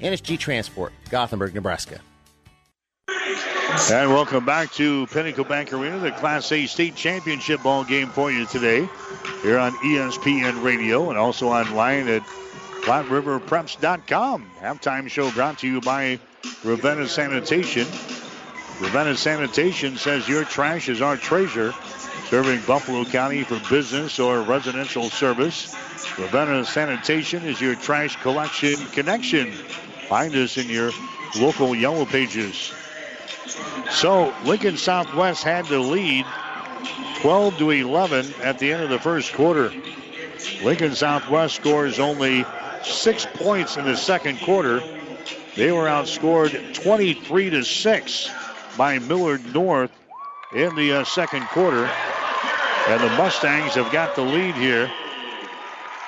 NSG Transport, Gothenburg, Nebraska. And welcome back to Pinnacle Bank Arena, the Class A state championship ball game for you today here on ESPN Radio and also online at PlatteRiverPreps.com. Halftime show brought to you by Ravenna Sanitation. Ravenna Sanitation says your trash is our treasure, serving Buffalo County for business or residential service. Ravenna Sanitation is your trash collection connection. Find us in your local yellow pages. So Lincoln Southwest had the lead 12 to 11 at the end of the first quarter. Lincoln Southwest scores only six points in the second quarter. They were outscored 23 to 6 by Millard North in the uh, second quarter. And the Mustangs have got the lead here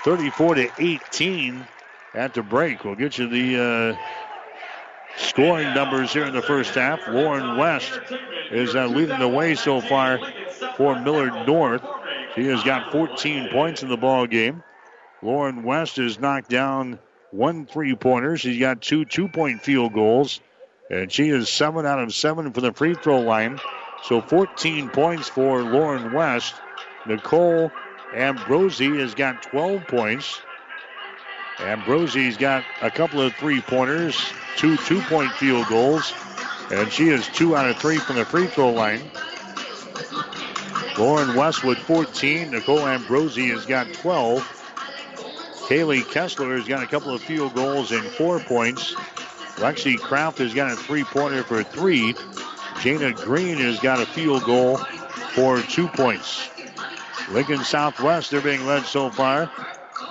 34 to 18 at the break. We'll get you the uh, scoring numbers here in the first half. Lauren West is uh, leading the way so far for Millard North. She has got 14 points in the ball game. Lauren West has knocked down one three pointer. She's got two two point field goals. And she is seven out of seven for the free throw line. So 14 points for Lauren West. Nicole Ambrosi has got 12 points. Ambrosi's got a couple of three pointers, two two point field goals, and she is two out of three from the free throw line. Lauren Westwood 14. Nicole Ambrosi has got 12. Kaylee Kessler has got a couple of field goals and four points. Lexi Kraft has got a three pointer for three. Jana Green has got a field goal for two points. Lincoln Southwest, they're being led so far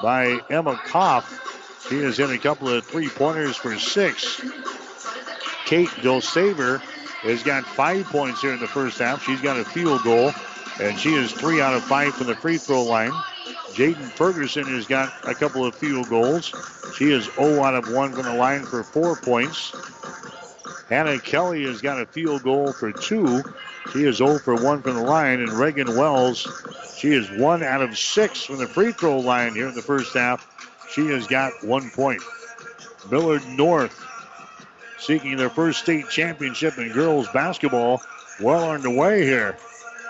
by Emma Koff. She has hit a couple of three pointers for six. Kate Dilsaver has got five points here in the first half. She's got a field goal, and she is three out of five from the free throw line. Jaden Ferguson has got a couple of field goals. She is 0 out of 1 from the line for four points. Hannah Kelly has got a field goal for two. She is 0 for 1 from the line. And Reagan Wells, she is 1 out of 6 from the free throw line here in the first half. She has got one point. Millard North seeking their first state championship in girls basketball well on the way here.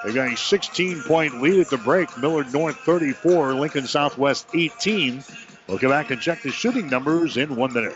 They got a 16 point lead at the break. Millard North 34, Lincoln Southwest 18. We'll come back and check the shooting numbers in one minute.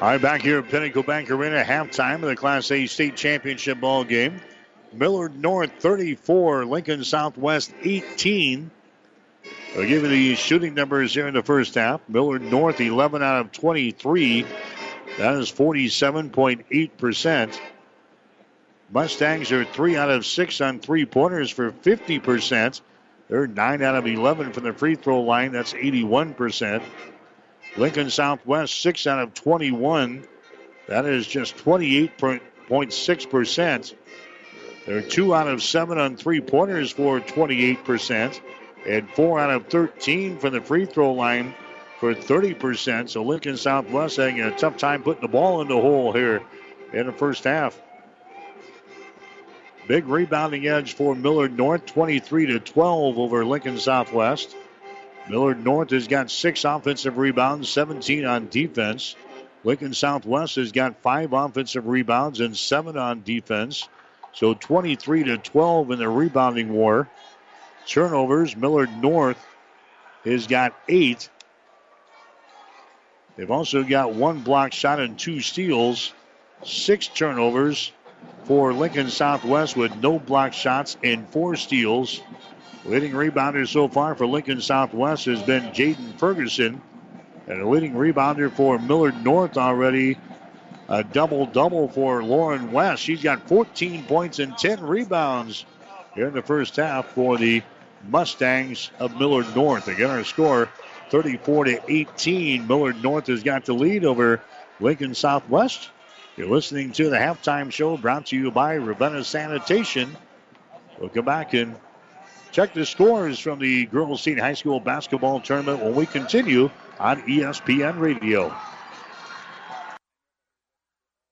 All right, back here at Pinnacle Bank Arena, halftime of the Class A state championship ball game. Millard North 34, Lincoln Southwest 18. I'll give you the shooting numbers here in the first half. Millard North 11 out of 23. That is 47.8%. Mustangs are 3 out of 6 on three pointers for 50%. They're 9 out of 11 from the free throw line. That's 81%. Lincoln Southwest, 6 out of 21. That is just 28.6%. They're 2 out of 7 on three pointers for 28%. And 4 out of 13 from the free throw line for 30%. So Lincoln Southwest having a tough time putting the ball in the hole here in the first half. Big rebounding edge for Millard North, 23 to 12 over Lincoln Southwest. Millard North has got six offensive rebounds, 17 on defense. Lincoln Southwest has got five offensive rebounds and seven on defense. So 23 to 12 in the rebounding war. Turnovers, Millard North has got eight. They've also got one block shot and two steals. Six turnovers for Lincoln Southwest with no block shots and four steals. Leading rebounder so far for Lincoln Southwest has been Jaden Ferguson. And the leading rebounder for Millard North already a double double for Lauren West. She's got 14 points and 10 rebounds here in the first half for the Mustangs of Millard North. Again, our score 34 to 18. Millard North has got the lead over Lincoln Southwest. You're listening to the halftime show brought to you by Ravenna Sanitation. We'll come back and check the scores from the Girls Senior High School basketball tournament when we continue on ESPN Radio.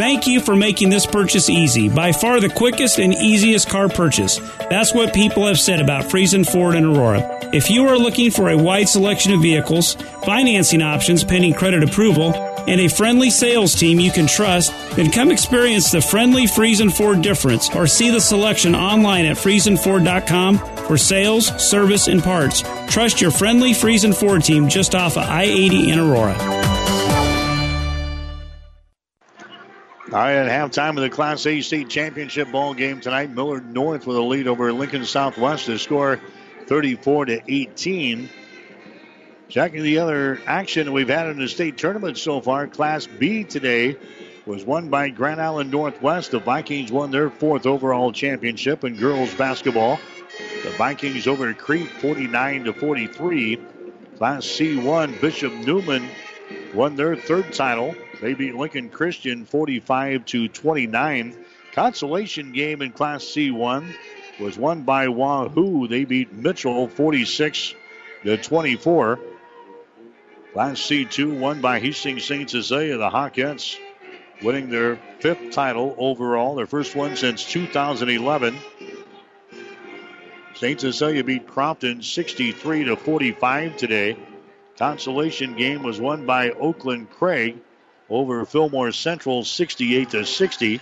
Thank you for making this purchase easy. By far the quickest and easiest car purchase. That's what people have said about Friesen Ford and Aurora. If you are looking for a wide selection of vehicles, financing options pending credit approval, and a friendly sales team you can trust, then come experience the friendly Friesen Ford difference or see the selection online at FriesenFord.com for sales, service, and parts. Trust your friendly Friesen Ford team just off of I 80 in Aurora. All right, at halftime of the Class A state championship ball game tonight, Millard North with a lead over Lincoln Southwest to score 34 to 18. Checking the other action we've had in the state tournament so far, Class B today was won by Grand Island Northwest. The Vikings won their fourth overall championship in girls basketball. The Vikings over Crete 49 to 43. Class C1, Bishop Neumann won their third title. They beat Lincoln Christian 45 to 29. Consolation game in Class C1 was won by Wahoo. They beat Mitchell 46 to 24. Class C2 won by Hastings St. Cecilia. The Hawkettes winning their fifth title overall, their first one since 2011. St. Cecilia beat Crofton 63 to 45 today. Consolation game was won by Oakland Craig over Fillmore Central 68 to 60.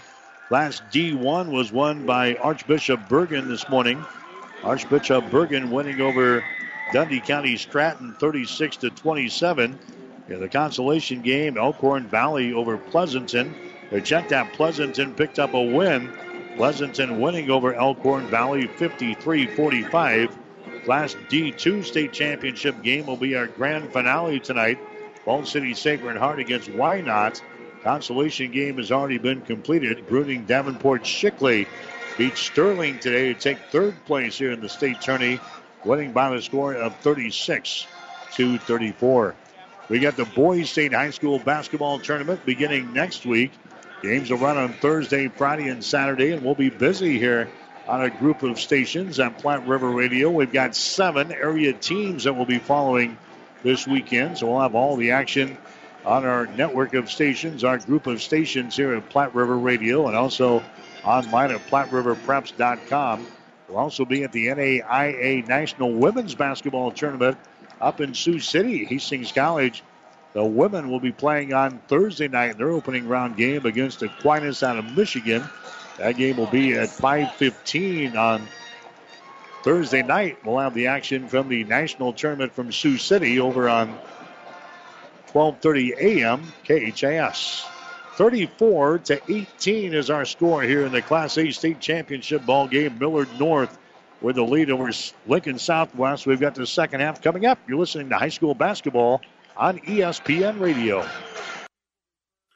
Class D1 was won by Archbishop Bergan this morning. Archbishop Bergan winning over Dundee County Stratton 36 to 27. In the consolation game, Elkhorn Valley over Pleasanton. They checked out Pleasanton, picked up a win. Pleasanton winning over Elkhorn Valley 53 45. Class D2 state championship game will be our grand finale tonight. Ball City Sacred Heart against Wynot. Consolation game has already been completed. Bruning Davenport Shickley beat Sterling today to take third place here in the state tourney, winning by the score of 36 to 34. We got the Boys State High School basketball tournament beginning next week. Games will run on Thursday, Friday, and Saturday, and we'll be busy here on a group of stations at Platte River Radio. We've got seven area teams that will be following this weekend, so we'll have all the action on our network of stations, our group of stations here at Platte River Radio, and also online at PlatteRiverPreps.com. We'll also be at the NAIA National Women's Basketball Tournament up in Sioux City, Hastings College. The women will be playing on Thursday night in their opening round game against Aquinas out of Michigan. That game will be at 5:15 on Thursday night. We'll have the action from the national tournament from Sioux City over on 12:30 a.m. KHAS. 34 to 18 is our score here in the Class A state championship ball game. Millard North with the lead over Lincoln Southwest. We've got the second half coming up. You're listening to high school basketball on ESPN Radio.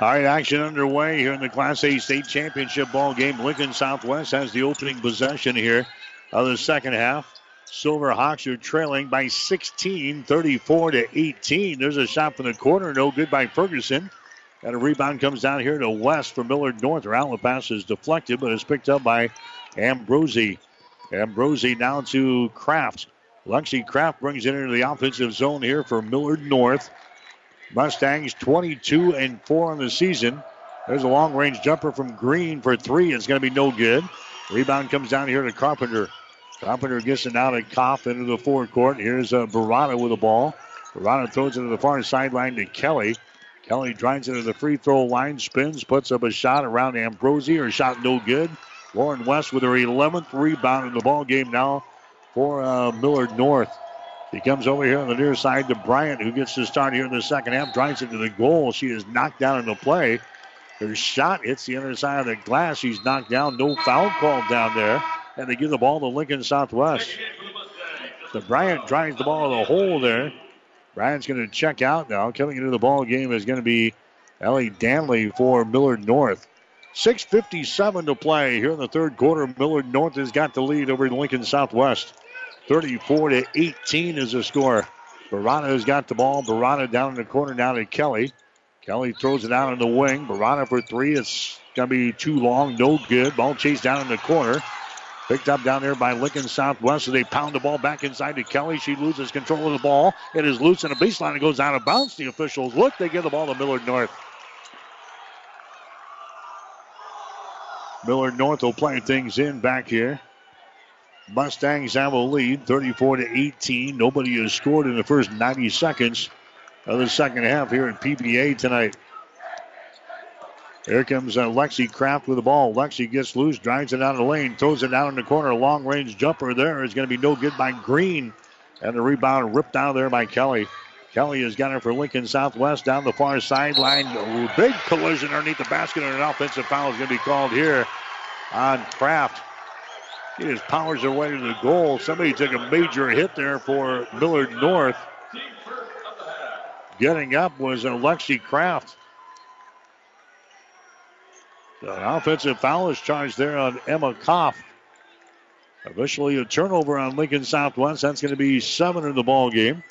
All right, action underway here in the Class A state championship ball game. Lincoln Southwest has the opening possession here of the second half. Silver Hawks are trailing by 16, 34 to 18. There's a shot from the corner, no good by Ferguson. And a rebound comes down here to West for Millard North. Her outlet pass is deflected, but is picked up by Ambrosi. Ambrosi now to Kraft. Lexi Kraft brings it into the offensive zone here for Millard North. Mustangs 22 and 4 on the season. There's a long range jumper from Green for three. It's going to be no good. Rebound comes down here to Carpenter. Carpenter gets it out of Koff into the forecourt. Here's uh, Barada with the ball. Barada throws it to the far sideline to Kelly. Kelly drives it to the free throw line, spins, puts up a shot around Ambrosi. Her shot no good. Lauren West with her 11th rebound in the ball game now for uh, Millard North. He comes over here on the near side to Bryant, who gets to start here in the second half, drives it to the goal. She is knocked down in the play. Her shot hits the other side of the glass. She's knocked down. No foul called down there. And they give the ball to Lincoln Southwest. So Bryant drives the ball to the hole there. Bryant's going to check out now. Coming into the ball game is going to be Ellie Danley for Millard North. 6.57 to play here in the third quarter. Millard North has got the lead over Lincoln Southwest. 34 to 18 is the score. Barada has got the ball. Barada down in the corner now to Kelly. Kelly throws it out on the wing. Barada for three. It's going to be too long. No good. Ball chased down in the corner. Picked up down there by Lincoln Southwest. So they pound the ball back inside to Kelly. She loses control of the ball. It is loose in the baseline. It goes out of bounds. The officials look. They give the ball to Millard North. Millard North will play things in back here. Mustangs have a lead, 34 to 18. Nobody has scored in the first 90 seconds of the second half here at PBA tonight. Here comes uh, Lexi Kraft with the ball. Lexi gets loose, drives it down the lane, throws it down in the corner. Long range jumper there is going to be no good by Green. And the rebound ripped out of there by Kelly. Kelly has got it for Lincoln Southwest down the far sideline. Big collision underneath the basket, and an offensive foul is going to be called here on Kraft. He just powers their way to the goal. Somebody took a major hit there for Millard North. Getting up was Alexi Kraft. The offensive foul is charged there on Emma Koff. Officially a turnover on Lincoln Southwest. That's going to be seven in the ball game.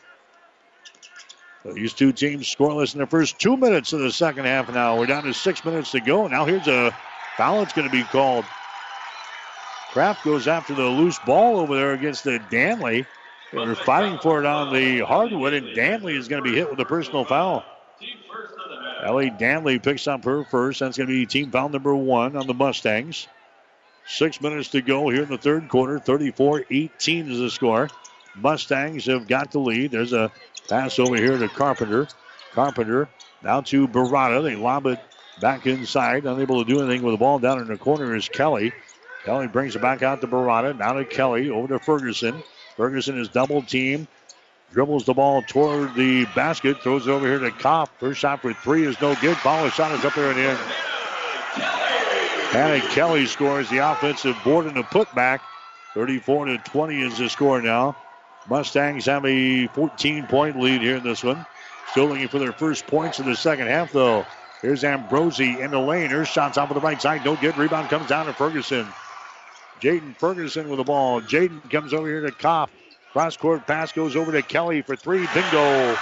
These two teams scoreless in the first two minutes of the second half now. We're down to six minutes to go. Now here's a foul that's going to be called. Kraft goes after the loose ball over there against the Danley. They're fighting for it on the hardwood, and Danley is going to be hit with a personal foul. Ellie Danley picks up her first. That's going to be team foul number one on the Mustangs. Six minutes to go here in the third quarter. 34 18 is the score. Mustangs have got the lead. There's a pass over here to Carpenter. Carpenter now to Barada. They lob it back inside. Unable to do anything with the ball down in the corner is Kelly. Kelly brings it back out to Barada. Now to Kelly. Over to Ferguson. Ferguson is double teamed. Dribbles the ball toward the basket. Throws it over here to Kopp. First shot for three is no good. Follow shot is up there in the end. Hannah Kelly scores the offensive board and a putback. 34 to 20 is the score now. Mustangs have a 14 point lead here in this one. Still looking for their first points in the second half, though. Here's Ambrosi in the lane. Her shot's off of the right side. No good. Rebound comes down to Ferguson. Jaden Ferguson with the ball. Jaden comes over here to Kopp. Cross court pass goes over to Kelly for three. Bingo.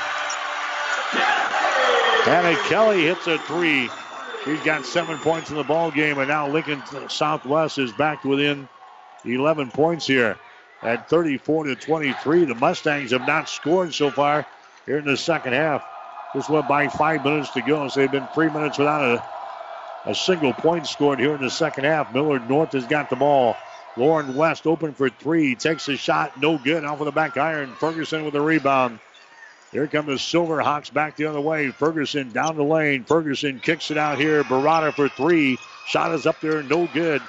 Hannah Kelly hits a three. She's got seven points in the ball game, and now Lincoln Southwest is back within 11 points here at 34 to 23. The Mustangs have not scored so far here in the second half. This went by five minutes to go, so they've been three minutes without a, a single point scored here in the second half. Millard North has got the ball. Lauren West open for three. Takes a shot. No good. Off of the back iron. Ferguson with the rebound. Here come the Silverhawks back the other way. Ferguson down the lane. Ferguson kicks it out here. Barada for three. Shot is up there. No good.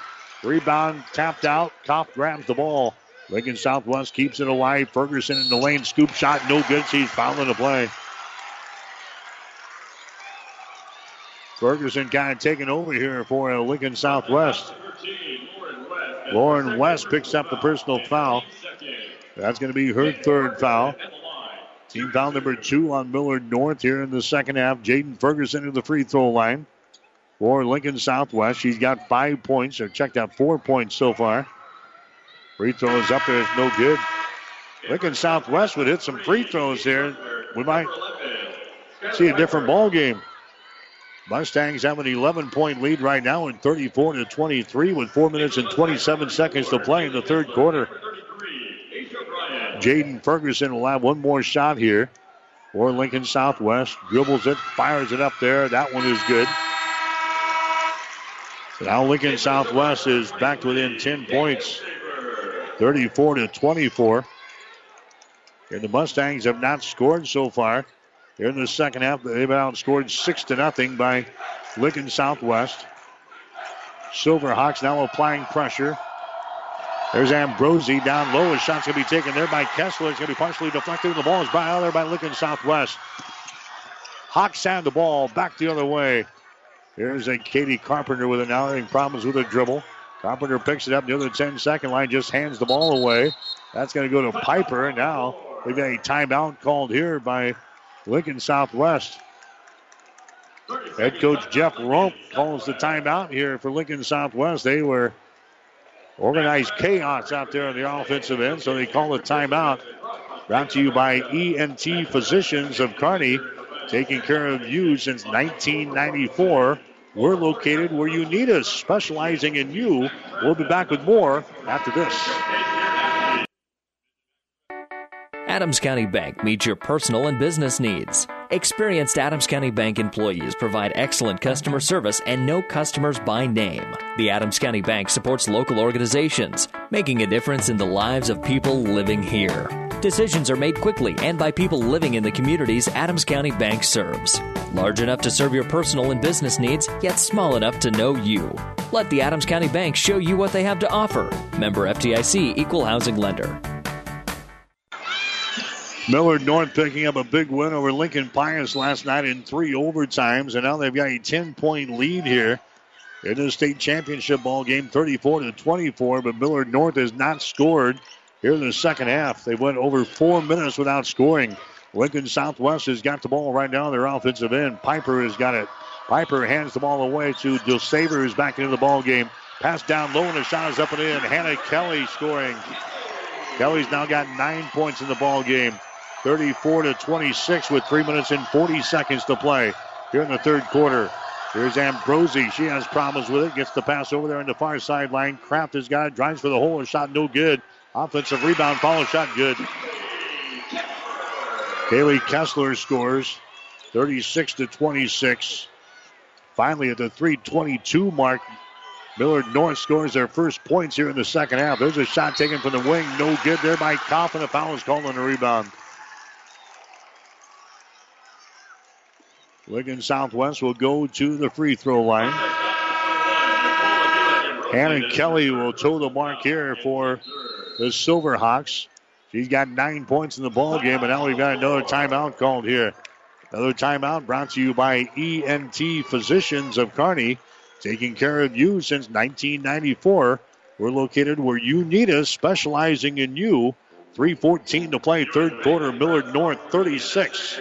Rebound tapped out. Kopp grabs the ball. Lincoln Southwest keeps it alive. Ferguson in the lane, scoop shot, no good. She's fouling the play. Ferguson kind of taking over here for Lincoln Southwest. Lauren West picks up the personal foul. That's going to be her third foul. Team foul number two on Millard North here in the second half. Jaden Ferguson to the free throw line for Lincoln Southwest. She's got five points, or checked out four points so far. Free throws up there is no good. Lincoln Southwest would hit some free throws here. We might see a different ball game. Mustangs have an 11 point lead right now in 34 to 23 with 4 minutes and 27 seconds to play in the third quarter. Jaden Ferguson will have one more shot here for Lincoln Southwest. Dribbles it, fires it up there. That one is good. Now Lincoln Southwest is back within 10 points, 34 to 24. And the Mustangs have not scored so far. Here in the second half, they've been outscored six to nothing by Lincoln Southwest. Silverhawks now applying pressure. There's Ambrosi down low. A shot's going to be taken there by Kessler. It's going to be partially deflected. The ball is by out there by Lincoln Southwest. Hawks have the ball back the other way. Here's a Katie Carpenter with an having problems with a dribble. Carpenter picks it up near the other 10 second line, just hands the ball away. That's going to go to Piper. Now we've got a timeout called here by Lincoln Southwest. Head coach Jeff Rump calls the timeout here for Lincoln Southwest. They were organized chaos out there on the offensive end, so they call a timeout. Brought to you by ENT Physicians of Kearney, taking care of you since 1994. We're located where you need us, specializing in you. We'll be back with more after this. Adams County Bank meets your personal and business needs. Experienced Adams County Bank employees provide excellent customer service and know customers by name. The Adams County Bank supports local organizations, making a difference in the lives of people living here. Decisions are made quickly and by people living in the communities Adams County Bank serves. Large enough to serve your personal and business needs, yet small enough to know you. Let the Adams County Bank show you what they have to offer. Member FDIC Equal Housing Lender. Millard North picking up a big win over Lincoln Pius last night in three overtimes, and now they've got a 10 point lead here in the state championship ball game, 34 to 24. But Millard North has not scored here in the second half. They went over four minutes without scoring. Lincoln Southwest has got the ball right now their offensive end. Piper has got it. Piper hands the ball away to Dilsaver, who's back into the ball game. Pass down low, and the shot is up and in. Hannah Kelly scoring. Kelly's now got nine points in the ball game. 34 to 26 with three minutes and 40 seconds to play here in the third quarter. Here's Ambrosi. She has problems with it. Gets the pass over there on the far sideline. Kraft has got it. Drives for the hole. A shot no good. Offensive rebound. Follow shot good. Kaylee Kessler scores 36 to 26. Finally, at the 322 mark, Millard North scores their first points here in the second half. There's a shot taken from the wing. No good there by Koff, and a foul is called on the rebound. Lincoln Southwest will go to the free throw line. Hannah Kelly will toe the mark here for the Silverhawks. She's got nine points in the ball game, and now we've got another timeout called here. Another timeout brought to you by ENT Physicians of Kearney, taking care of you since 1994. We're located where you need us, specializing in you. 3.14 to play, third quarter. Millard North 36,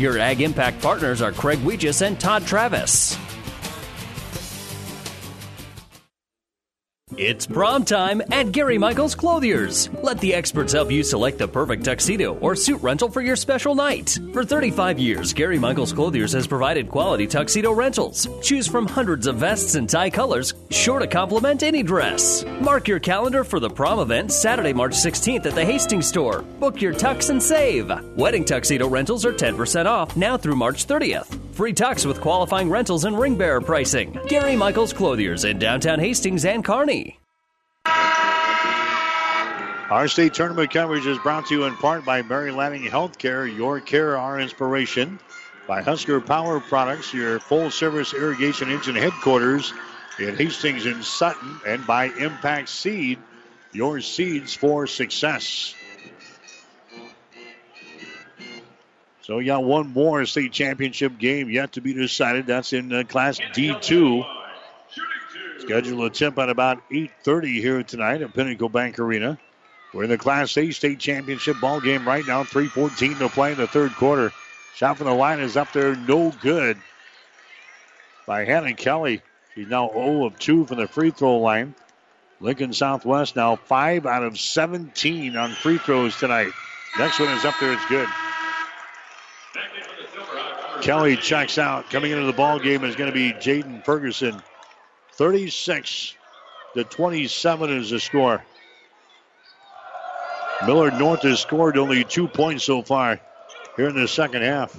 Your Ag Impact partners are Craig Weegis and Todd Travis. It's prom time at Gary Michaels Clothiers. Let the experts help you select the perfect tuxedo or suit rental for your special night. For 35 years, Gary Michaels Clothiers has provided quality tuxedo rentals. Choose from hundreds of vests and tie colors, sure to complement any dress. Mark your calendar for the prom event Saturday, March 16th at the Hastings store. Book your tux and save. Wedding tuxedo rentals are 10% off now through March 30th. Free tux with qualifying rentals and ring bearer pricing. Gary Michaels Clothiers in downtown Hastings and Kearney. Our state tournament coverage is brought to you in part by Mary Lanning Healthcare, your care, our inspiration. By Husker Power Products, your full service irrigation engine headquarters in Hastings and Sutton. And by Impact Seed, your seeds for success. So you got one more state championship game yet to be decided. That's in uh, Class D2. Scheduled to tip at about 8.30 here tonight at Pinnacle Bank Arena. We're in the Class A state championship ball game right now. 3.14 to play in the third quarter. Shot from the line is up there, no good. By Hannah Kelly. She's now 0 of 2 from the free throw line. Lincoln Southwest now 5 out of 17 on free throws tonight. Next one is up there, it's good. Kelly checks out. Coming into the ball game is going to be Jaden Ferguson. 36 to 27 is the score. Millard North has scored only two points so far here in the second half.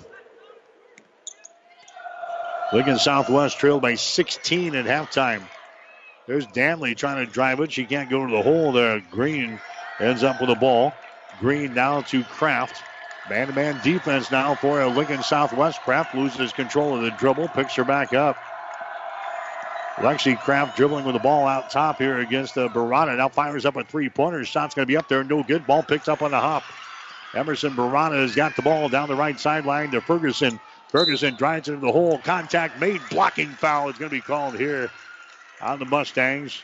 Lincoln Southwest trailed by 16 at halftime. There's Danley trying to drive it. She can't go to the hole there. Green ends up with the ball. Green now to Kraft. Man to man defense now for Lincoln Southwest. Kraft loses control of the dribble, picks her back up. Lexi Kraft dribbling with the ball out top here against the uh, Barada. Now fires up a three pointer. Shot's going to be up there. No good. Ball picked up on the hop. Emerson Barada has got the ball down the right sideline to Ferguson. Ferguson drives into the hole. Contact made. Blocking foul is going to be called here on the Mustangs.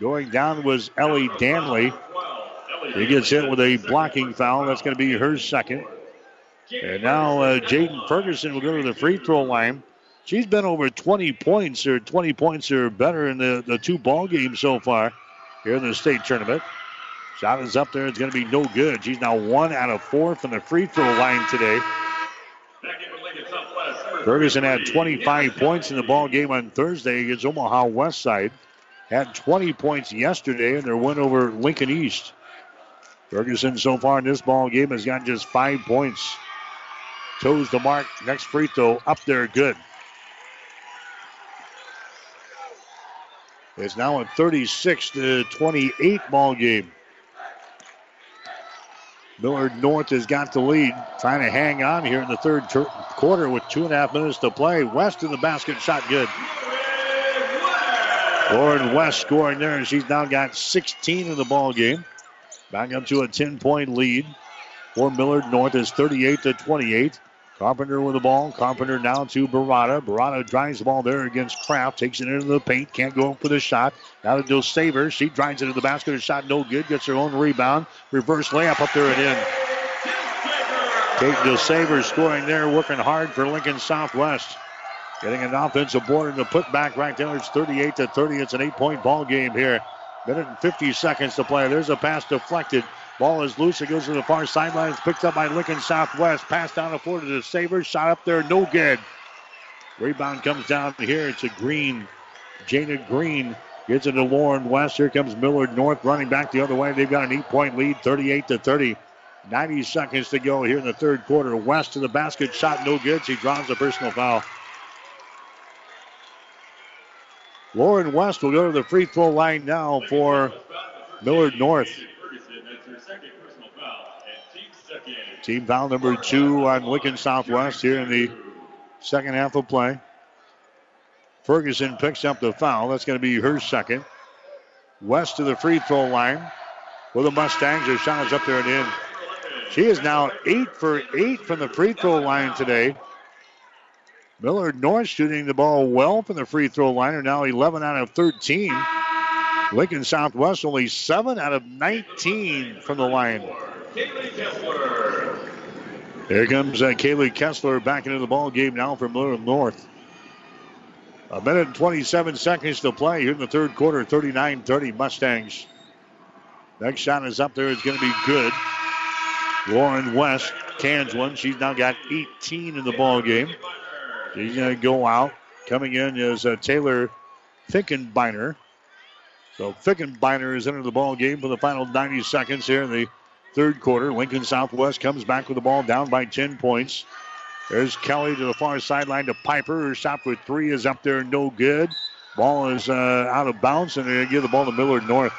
Going down was Ellie Danley. He gets hit with a blocking foul. That's going to be her second. And now uh, Jaden Ferguson will go to the free throw line. She's been over 20 points or 20 points or better in the, the two ball games so far here in the state tournament. Shot is up there. It's going to be no good. She's now one out of four from the free throw line today. Ferguson had 25 points in the ball game on Thursday against Omaha West Side. Had 20 points yesterday in their win over Lincoln East. Ferguson so far in this ball game has gotten just five points. Toes the mark. Next free throw up there, good. It's now a 36 to 28 ball game. Millard North has got the lead, trying to hang on here in the third ter- quarter with two and a half minutes to play. West in the basket, shot good. Lauren West scoring there, and she's now got 16 in the ball game. Back up to a 10 point lead for Millard North is 38 to 28. Carpenter with the ball. Carpenter now to Barada. Barada drives the ball there against Kraft. Takes it into the paint. Can't go for the shot. Now to Dilsaver. She drives it to the basket. A shot no good. Gets her own rebound. Reverse layup up there and in. Kate Dilsaver scoring there. Working hard for Lincoln Southwest. Getting an offensive board and the putback right there. It's 38 to 30. It's an eight point ball game here. Minute and 50 seconds to play. There's a pass deflected. Ball is loose. It goes to the far sideline. It's picked up by Lincoln Southwest. Pass down the floor to the Sabres. Shot up there. No good. Rebound comes down here. It's a Green. Jana Green gets it to Lauren West. Here comes Millard North running back the other way. They've got an eight point lead, 38 to 30. 90 seconds to go here in the third quarter. West to the basket. Shot no good. She draws a personal foul. Lauren West will go to the free throw line now for Millard North. Team foul number two on Lincoln Southwest here in the second half of play. Ferguson picks up the foul. That's going to be her second. West to the free throw line for the Mustangs. Her shot is up there and in. She is now eight for eight from the free throw line today. Millard North shooting the ball well from the free throw line are now 11 out of 13. Lincoln Southwest only 7 out of 19 from the line. Here comes uh, Kaylee Kessler back into the ball game now for Millard North. A minute and 27 seconds to play here in the third quarter. 39 30 Mustangs. Next shot is up there. It's going to be good. Lauren West cans one. She's now got 18 in the ball game. She's going to go out. Coming in is uh, Taylor Fickenbeiner. So Fickenbeiner is into the ball game for the final 90 seconds here in the third quarter. Lincoln Southwest comes back with the ball down by 10 points. There's Kelly to the far sideline to Piper. Her shot for three is up there, no good. Ball is uh, out of bounds, and to give the ball to Millard North.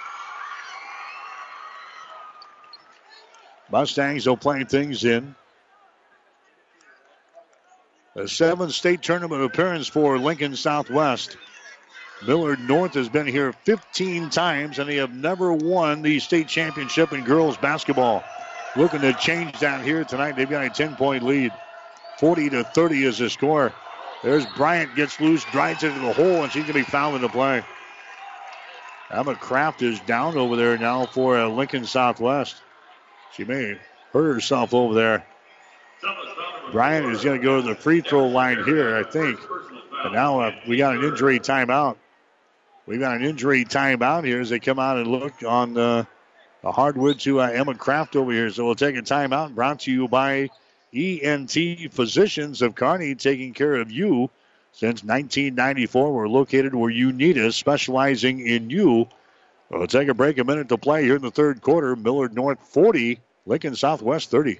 Mustangs will play things in. A seventh state tournament appearance for Lincoln Southwest. Millard North has been here 15 times, and they have never won the state championship in girls basketball. Looking to change that here tonight. They've got a 10 point lead. 40 to 30 is the score. There's Bryant gets loose, drives into the hole, and she's going to be fouled in the play. Emma Kraft is down over there now for uh, Lincoln Southwest. She may hurt herself over there. Bryant is going to go to the free throw line here, I think. But now uh, we got an injury timeout. We've got an injury timeout here as they come out and look on the, the hardwood to uh, Emma Kraft over here. So we'll take a timeout brought to you by ENT Physicians of Kearney, taking care of you since 1994. We're located where you need us, specializing in you. We'll take a break, a minute to play here in the third quarter. Millard North 40, Lincoln Southwest 30.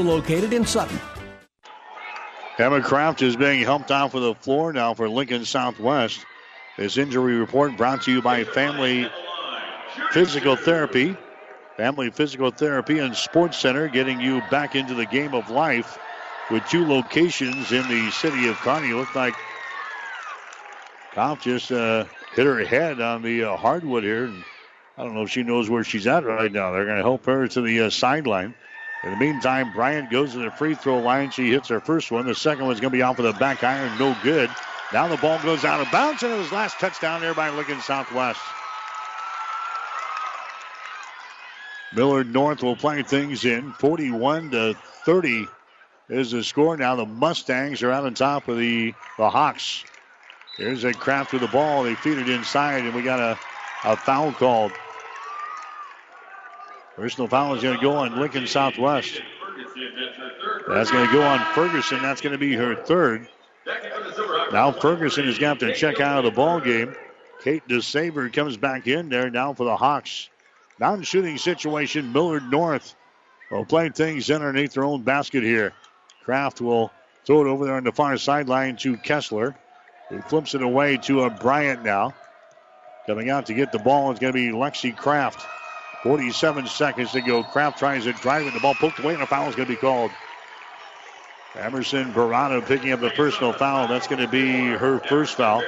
located in Sutton. Emma Kraft is being helped off of the floor now for Lincoln Southwest. This injury report brought to you by Family Physical Therapy. Family Physical Therapy and Sports Center getting you back into the game of life with two locations in the city of Kearney. Looked like Kraft just uh, hit her head on the uh, hardwood here. And I don't know if she knows where she's at right now. They're going to help her to the uh, sideline. In the meantime, Bryant goes to the free throw line. She hits her first one. The second one's going to be off of the back iron. No good. Now the ball goes out of bounds, and it was last touchdown there by Lincoln Southwest. Millard North will play things in. 41 to 30 is the score. Now the Mustangs are out on top of the, the Hawks. Here's a craft with the ball. They feed it inside, and we got a, a foul called. Personal foul is going to go on Lincoln Southwest. That's going to go on Ferguson. That's going to be her third. Now Ferguson is going to have to check out of the ball game. Kate Dilsaver comes back in there now for the Hawks. Non shooting situation. Millard North will play things underneath their own basket here. Kraft will throw it over there on the far sideline to Kessler. He flips it away to a Bryant now. Coming out to get the ball is going to be Lexi Kraft. 47 seconds to go. Kraft tries to drive it. The ball poked away, and a foul is going to be called. Emerson Barada picking up the personal foul. That's going to be her first foul.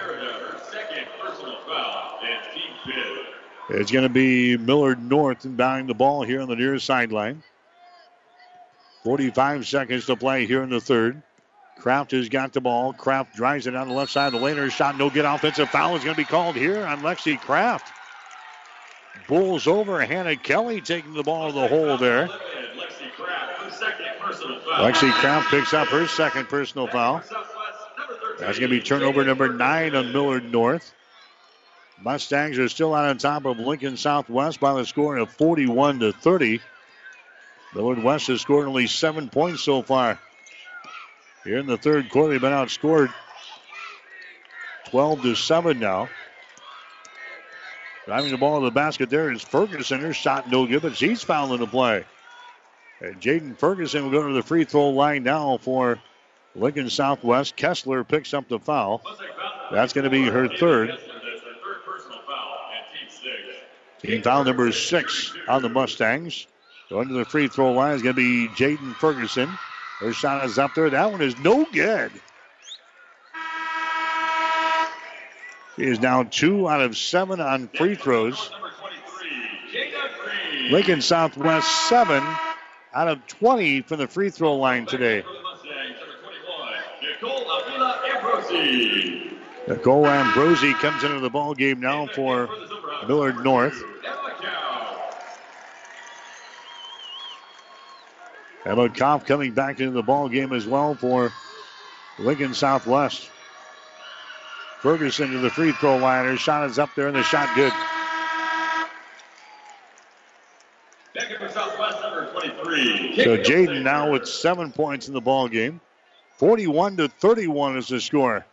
It's going to be Millard North inbounding the ball here on the near sideline. 45 seconds to play here in the third. Kraft has got the ball. Kraft drives it down the left side of the lane. Her shot, no good. Offensive foul is going to be called here on Lexi Kraft. Bulls over. Hannah Kelly taking the ball to the hole there. Lexi Kraft picks up her second personal foul. That's going to be turnover number nine on Millard North. Mustangs are still out on top of Lincoln Southwest by the score of 41 to 30. Millard West has scored only seven points so far. Here in the third quarter, they've been outscored 12 to 7 now. Driving the ball to the basket there is Ferguson. Her shot no good, but she's fouling the play. And Jaden Ferguson will go to the free throw line now for Lincoln Southwest. Kessler picks up the foul. That's going to be her third. Team foul number six on the Mustangs. Going to the free throw line is going to be Jaden Ferguson. Her shot is up there. That one is no good. She is now two out of seven on free throws. Lincoln Southwest seven out of 20 from the free throw line today. Nicole Ambrosi comes into the ball game now for Millard North. Emma Koff coming back into the ball game as well for Lincoln Southwest. Ferguson to the free throw line. Her shot is up there and the shot good. So Jaden now with seven points in the ball game. 41 to 31 is the score.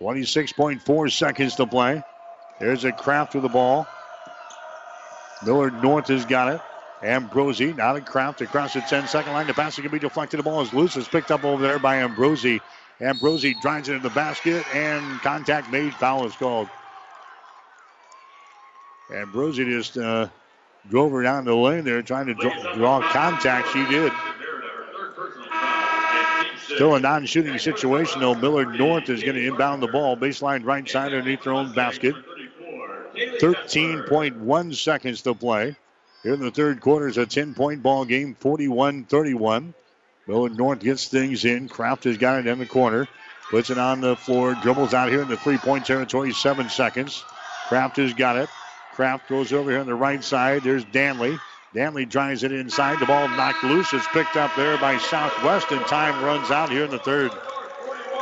26.4 seconds to play. There's a craft with the ball. Millard North has got it. Ambrosi, now to Kraft across the 10 second line. The pass can be deflected. The ball is loose. It's picked up over there by Ambrosi. Ambrosi drives it into the basket and contact made. Foul is called. Ambrosi just uh, drove her down the lane there trying to draw, draw contact. She did. Still a non shooting situation, though. Millard North is going to inbound the ball. Baseline right side underneath their own basket. 13.1 seconds to play. Here in the third quarter is a 10 point ball game, 41 31. Millard North gets things in. Kraft has got it in the corner. Puts it on the floor. Dribbles out here in the three point territory. Seven seconds. Kraft has got it. Kraft goes over here on the right side. There's Danley. Danley drives it inside. The ball knocked loose. It's picked up there by Southwest, and time runs out here in the third.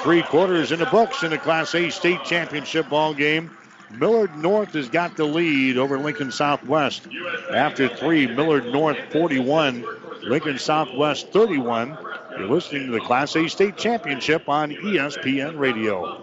Three quarters in the books in the Class A state championship ball game. Millard North has got the lead over Lincoln Southwest. After three, Millard North 41, Lincoln Southwest 31. You're listening to the Class A state championship on ESPN Radio.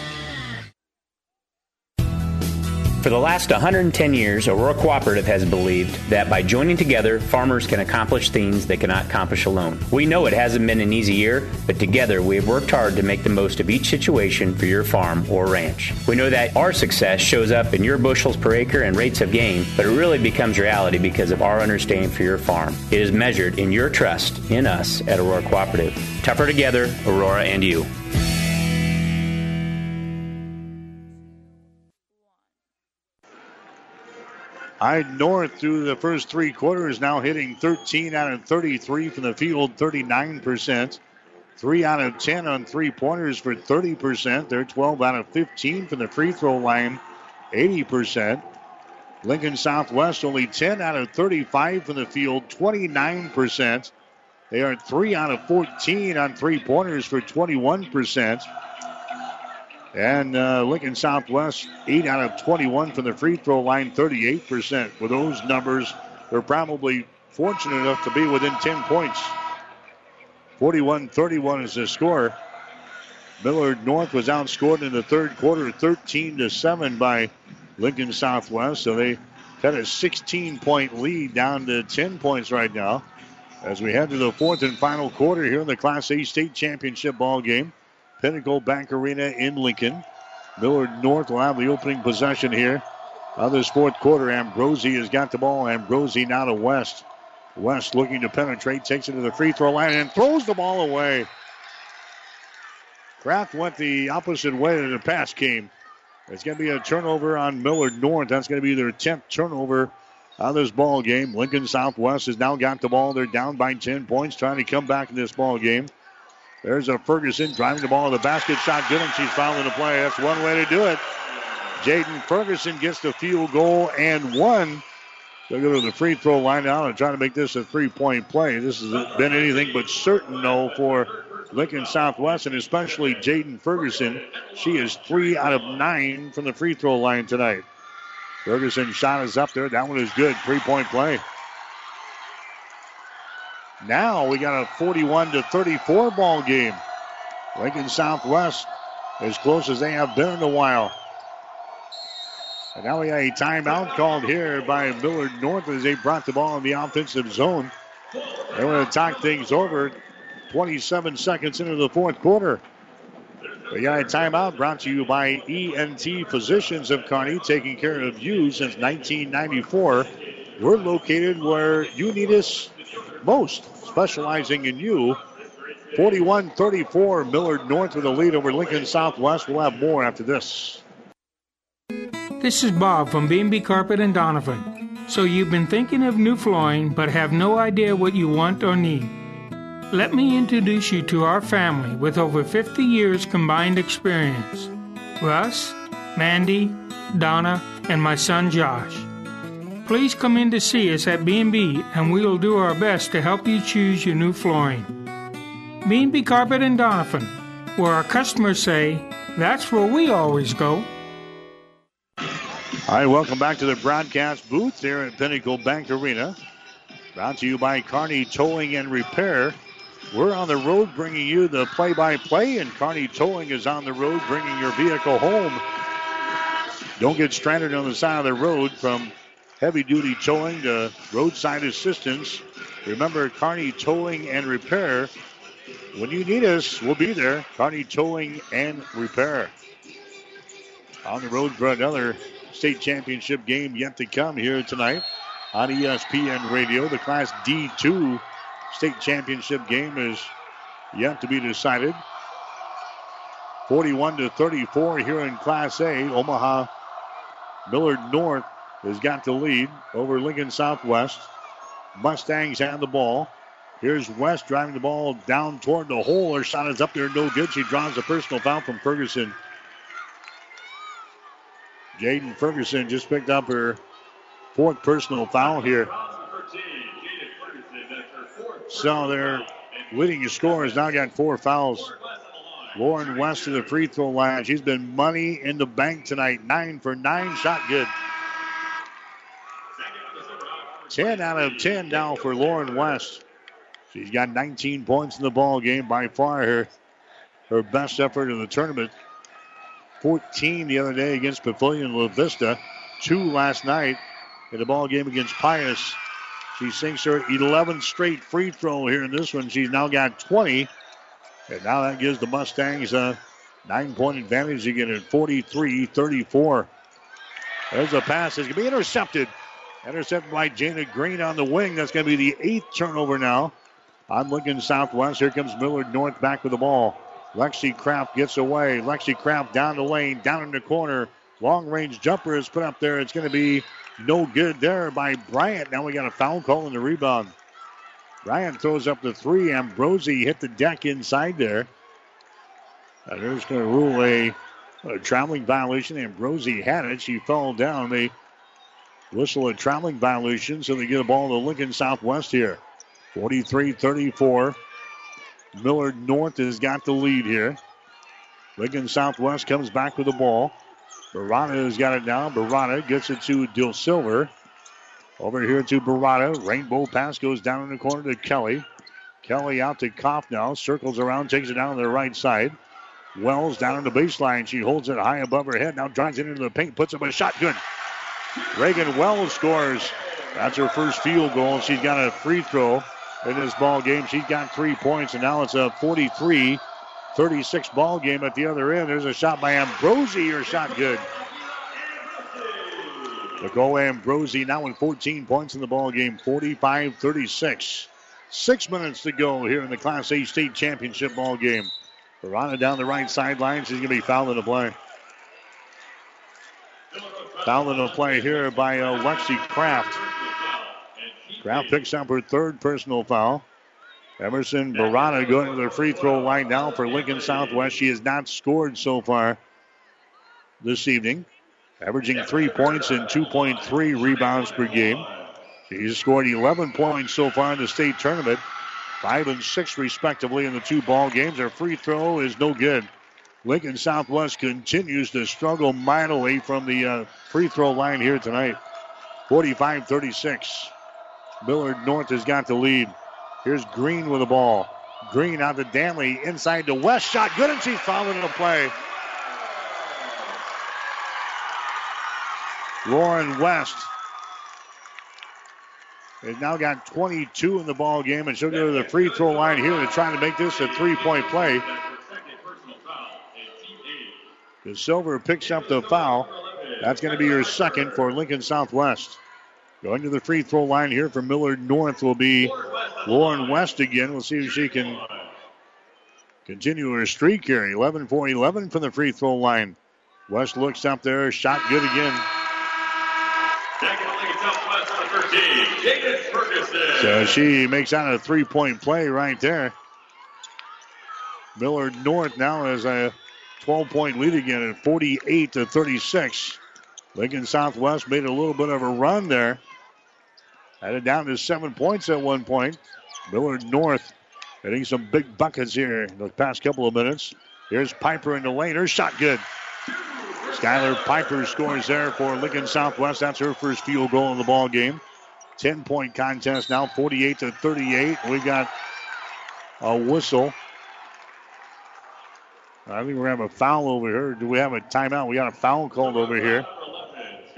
For the last 110 years, Aurora Cooperative has believed that by joining together, farmers can accomplish things they cannot accomplish alone. We know it hasn't been an easy year, but together we have worked hard to make the most of each situation for your farm or ranch. We know that our success shows up in your bushels per acre and rates of gain, but it really becomes reality because of our understanding for your farm. It is measured in your trust in us at Aurora Cooperative. Tougher together, Aurora and you. Hyde North through the first three quarters now hitting 13 out of 33 from the field, 39%. 3 out of 10 on three pointers for 30%. They're 12 out of 15 from the free throw line, 80%. Lincoln Southwest only 10 out of 35 from the field, 29%. They are 3 out of 14 on three pointers for 21%. And uh, Lincoln Southwest, 8 out of 21 from the free throw line, 38%. With those numbers, they're probably fortunate enough to be within 10 points. 41 31 is the score. Millard North was outscored in the third quarter 13 to 7 by Lincoln Southwest. So they had a 16 point lead down to 10 points right now. As we head to the fourth and final quarter here in the Class A state championship ball game. Pinnacle Bank Arena in Lincoln. Millard North will have the opening possession here of this fourth quarter. Ambrosi has got the ball. Ambrosi now to West. West looking to penetrate, takes it to the free throw line and throws the ball away. Kraft went the opposite way and the pass came. It's going to be a turnover on Millard North. That's going to be their 10th turnover on this ball game. Lincoln Southwest has now got the ball. They're down by 10 points, trying to come back in this ball game. There's a Ferguson driving the ball to the basket. Shot good, and she's fouling the play. That's one way to do it. Jaden Ferguson gets the field goal and one. They'll go to the free throw line now and try to make this a three point play. This has been anything but certain, though, for Lincoln Southwest and especially Jaden Ferguson. She is three out of nine from the free throw line tonight. Ferguson shot is up there. That one is good. Three point play. Now we got a 41 to 34 ball game. Lincoln Southwest as close as they have been in a while. And now we got a timeout called here by Millard North as they brought the ball in the offensive zone. They want to talk things over 27 seconds into the fourth quarter. We got a timeout brought to you by ENT Physicians of Kearney, taking care of you since 1994. We're located where you need us most, specializing in you. 41 34, Millard North with a lead over Lincoln Southwest. We'll have more after this. This is Bob from B&B Carpet and Donovan. So you've been thinking of new flooring but have no idea what you want or need. Let me introduce you to our family with over 50 years combined experience. Russ, Mandy, Donna, and my son Josh. Please come in to see us at B&B and we will do our best to help you choose your new flooring. B&B Carpet and Donovan, where our customers say, that's where we always go. All right, welcome back to the broadcast booth here at Pinnacle Bank Arena. Brought to you by Kearney Towing and Repair. We're on the road bringing you the play by play, and Kearney Towing is on the road bringing your vehicle home. Don't get stranded on the side of the road from heavy duty towing to roadside assistance. Remember, Kearney Towing and Repair when you need us, we'll be there. Kearney Towing and Repair. On the road for another state championship game yet to come here tonight on ESPN Radio. The Class D2 state championship game is yet to be decided. 41 to 34 here in Class A. Omaha Millard North has got the lead over Lincoln Southwest. Mustangs have the ball. Here's West driving the ball down toward the hole. Her shot is up there, no good. She draws a personal foul from Ferguson. Jaden Ferguson just picked up her fourth personal foul here. So their leading scorer has now got four fouls. Lauren West to the free throw line. She's been money in the bank tonight. Nine for nine, shot good. 10 out of 10 now for Lauren West. She's got 19 points in the ball game. By far her, her best effort in the tournament. 14 the other day against Papillion La Vista. Two last night in the ball game against Pius. She sinks her 11th straight free throw here in this one. She's now got 20. And now that gives the Mustangs a nine point advantage again at 43 34. There's a pass. It's going to be intercepted. Intercepted by Jana Green on the wing. That's going to be the eighth turnover now. I'm looking southwest. Here comes Millard North back with the ball. Lexi Kraft gets away. Lexi Kraft down the lane, down in the corner. Long range jumper is put up there. It's going to be no good there by Bryant. Now we got a foul call in the rebound. Bryant throws up the three. Ambrosi hit the deck inside there. And they're just going to rule a, a traveling violation. Ambrosi had it. She fell down. They whistle a traveling violation, so they get a ball to Lincoln Southwest here. 43 34. Millard North has got the lead here. Lincoln Southwest comes back with the ball. Barada has got it now. Barada gets it to Dilsaver. Over here to Barada. Rainbow pass goes down in the corner to Kelly. Kelly out to Koff now. Circles around, takes it down to the right side. Wells down on the baseline. She holds it high above her head. Now drives it into the paint. Puts up a shot. Good. Reagan Wells scores. That's her first field goal. She's got a free throw in this ball game. She's got three points, and now it's a 43 36 ball game at the other end. There's a shot by Ambrosi. Her shot good. Nicole Ambrosi now with 14 points in the ball game, 45 36. Six minutes to go here in the Class A state championship ball game. Barada down the right sideline. She's going to be fouled in the play. Fouled in the play here by uh, Lexi Kraft. Kraft picks up her third personal foul. Emerson Barada going to the free throw line now for Lincoln Southwest. She has not scored so far this evening, averaging three points and 2.3 rebounds per game. She's scored 11 points so far in the state tournament, five and six respectively in the two ball games. Her free throw is no good. Lincoln Southwest continues to struggle mightily from the uh, free throw line here tonight. 45 36. Millard North has got the lead. Here's Green with the ball. Green out to Danley, inside to West. Shot good, and she's fouled in the play. Lauren West has now got 22 in the ball game, and she'll go to the free throw line here to try to make this a three-point play. Silver picks up the foul. That's going to be your second for Lincoln Southwest. Going to the free throw line here for Millard North will be Lauren West again. We'll see if she can continue her streak here. 11 for 11 from the free throw line. West looks up there, shot good again. So she makes that a three point play right there. Millard North now has a 12 point lead again at 48 to 36. Lincoln Southwest made a little bit of a run there. Had it down to seven points at one point. Millard North hitting some big buckets here in the past couple of minutes. Here's Piper in the lane. Her shot good. Skylar Piper scores there for Lincoln Southwest. That's her first field goal in the ball game. 10 point contest now, 48 to 38. We got a whistle. I think we're going to have a foul over here. Do we have a timeout? We got a foul called over here.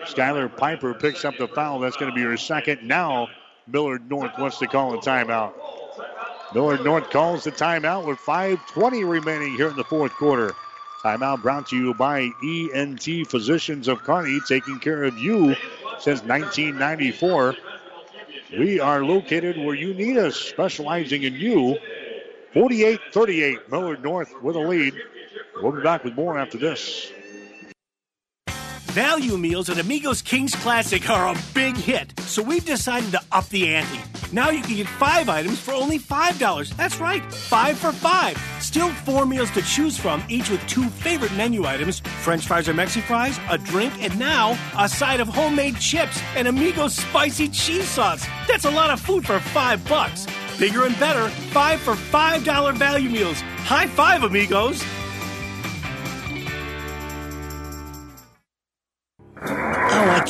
Skylar Piper picks up the foul. That's going to be her second. Now, Millard North wants to call a timeout. Millard North calls the timeout with 5.20 remaining here in the fourth quarter. Timeout brought to you by ENT Physicians of Kearney, taking care of you since 1994. We are located where you need us, specializing in you. 48 38, Millard North with a lead. We'll be back with more after this. Value meals at Amigos King's Classic are a big hit, so we've decided to up the ante. Now you can get five items for only $5. That's right, five for five. Still four meals to choose from, each with two favorite menu items French fries or Mexi fries, a drink, and now a side of homemade chips and Amigos spicy cheese sauce. That's a lot of food for five bucks. Bigger and better, five for $5 value meals. High five, amigos.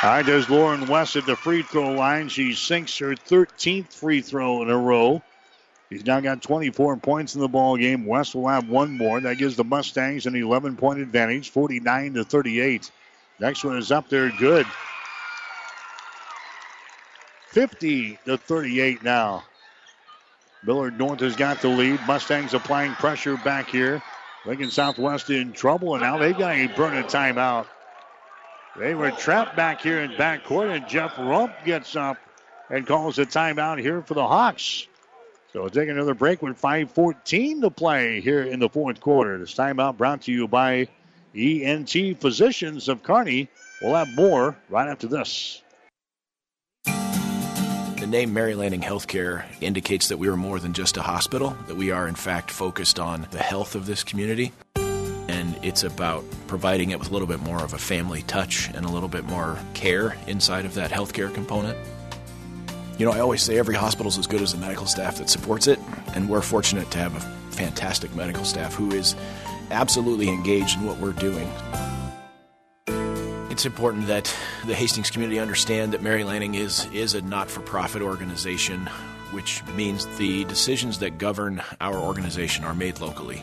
All right, there's Lauren West at the free throw line. She sinks her 13th free throw in a row. She's now got 24 points in the ball game. West will have one more. That gives the Mustangs an 11 point advantage, 49 to 38. Next one is up there, good. 50 to 38 now. Millard North has got the lead. Mustangs applying pressure back here. Lincoln Southwest in trouble, and now they've got a burn a timeout. They were trapped back here in backcourt, and Jeff Rump gets up and calls a timeout here for the Hawks. So we'll take another break with 5.14 to play here in the fourth quarter. This timeout brought to you by ENT Physicians of Kearney. We'll have more right after this. The name Mary Lanning Healthcare indicates that we are more than just a hospital, that we are in fact focused on the health of this community. And it's about providing it with a little bit more of a family touch and a little bit more care inside of that healthcare component. You know, I always say every hospital is as good as the medical staff that supports it, and we're fortunate to have a fantastic medical staff who is absolutely engaged in what we're doing. It's important that the Hastings community understand that Mary Lanning is, is a not for profit organization, which means the decisions that govern our organization are made locally.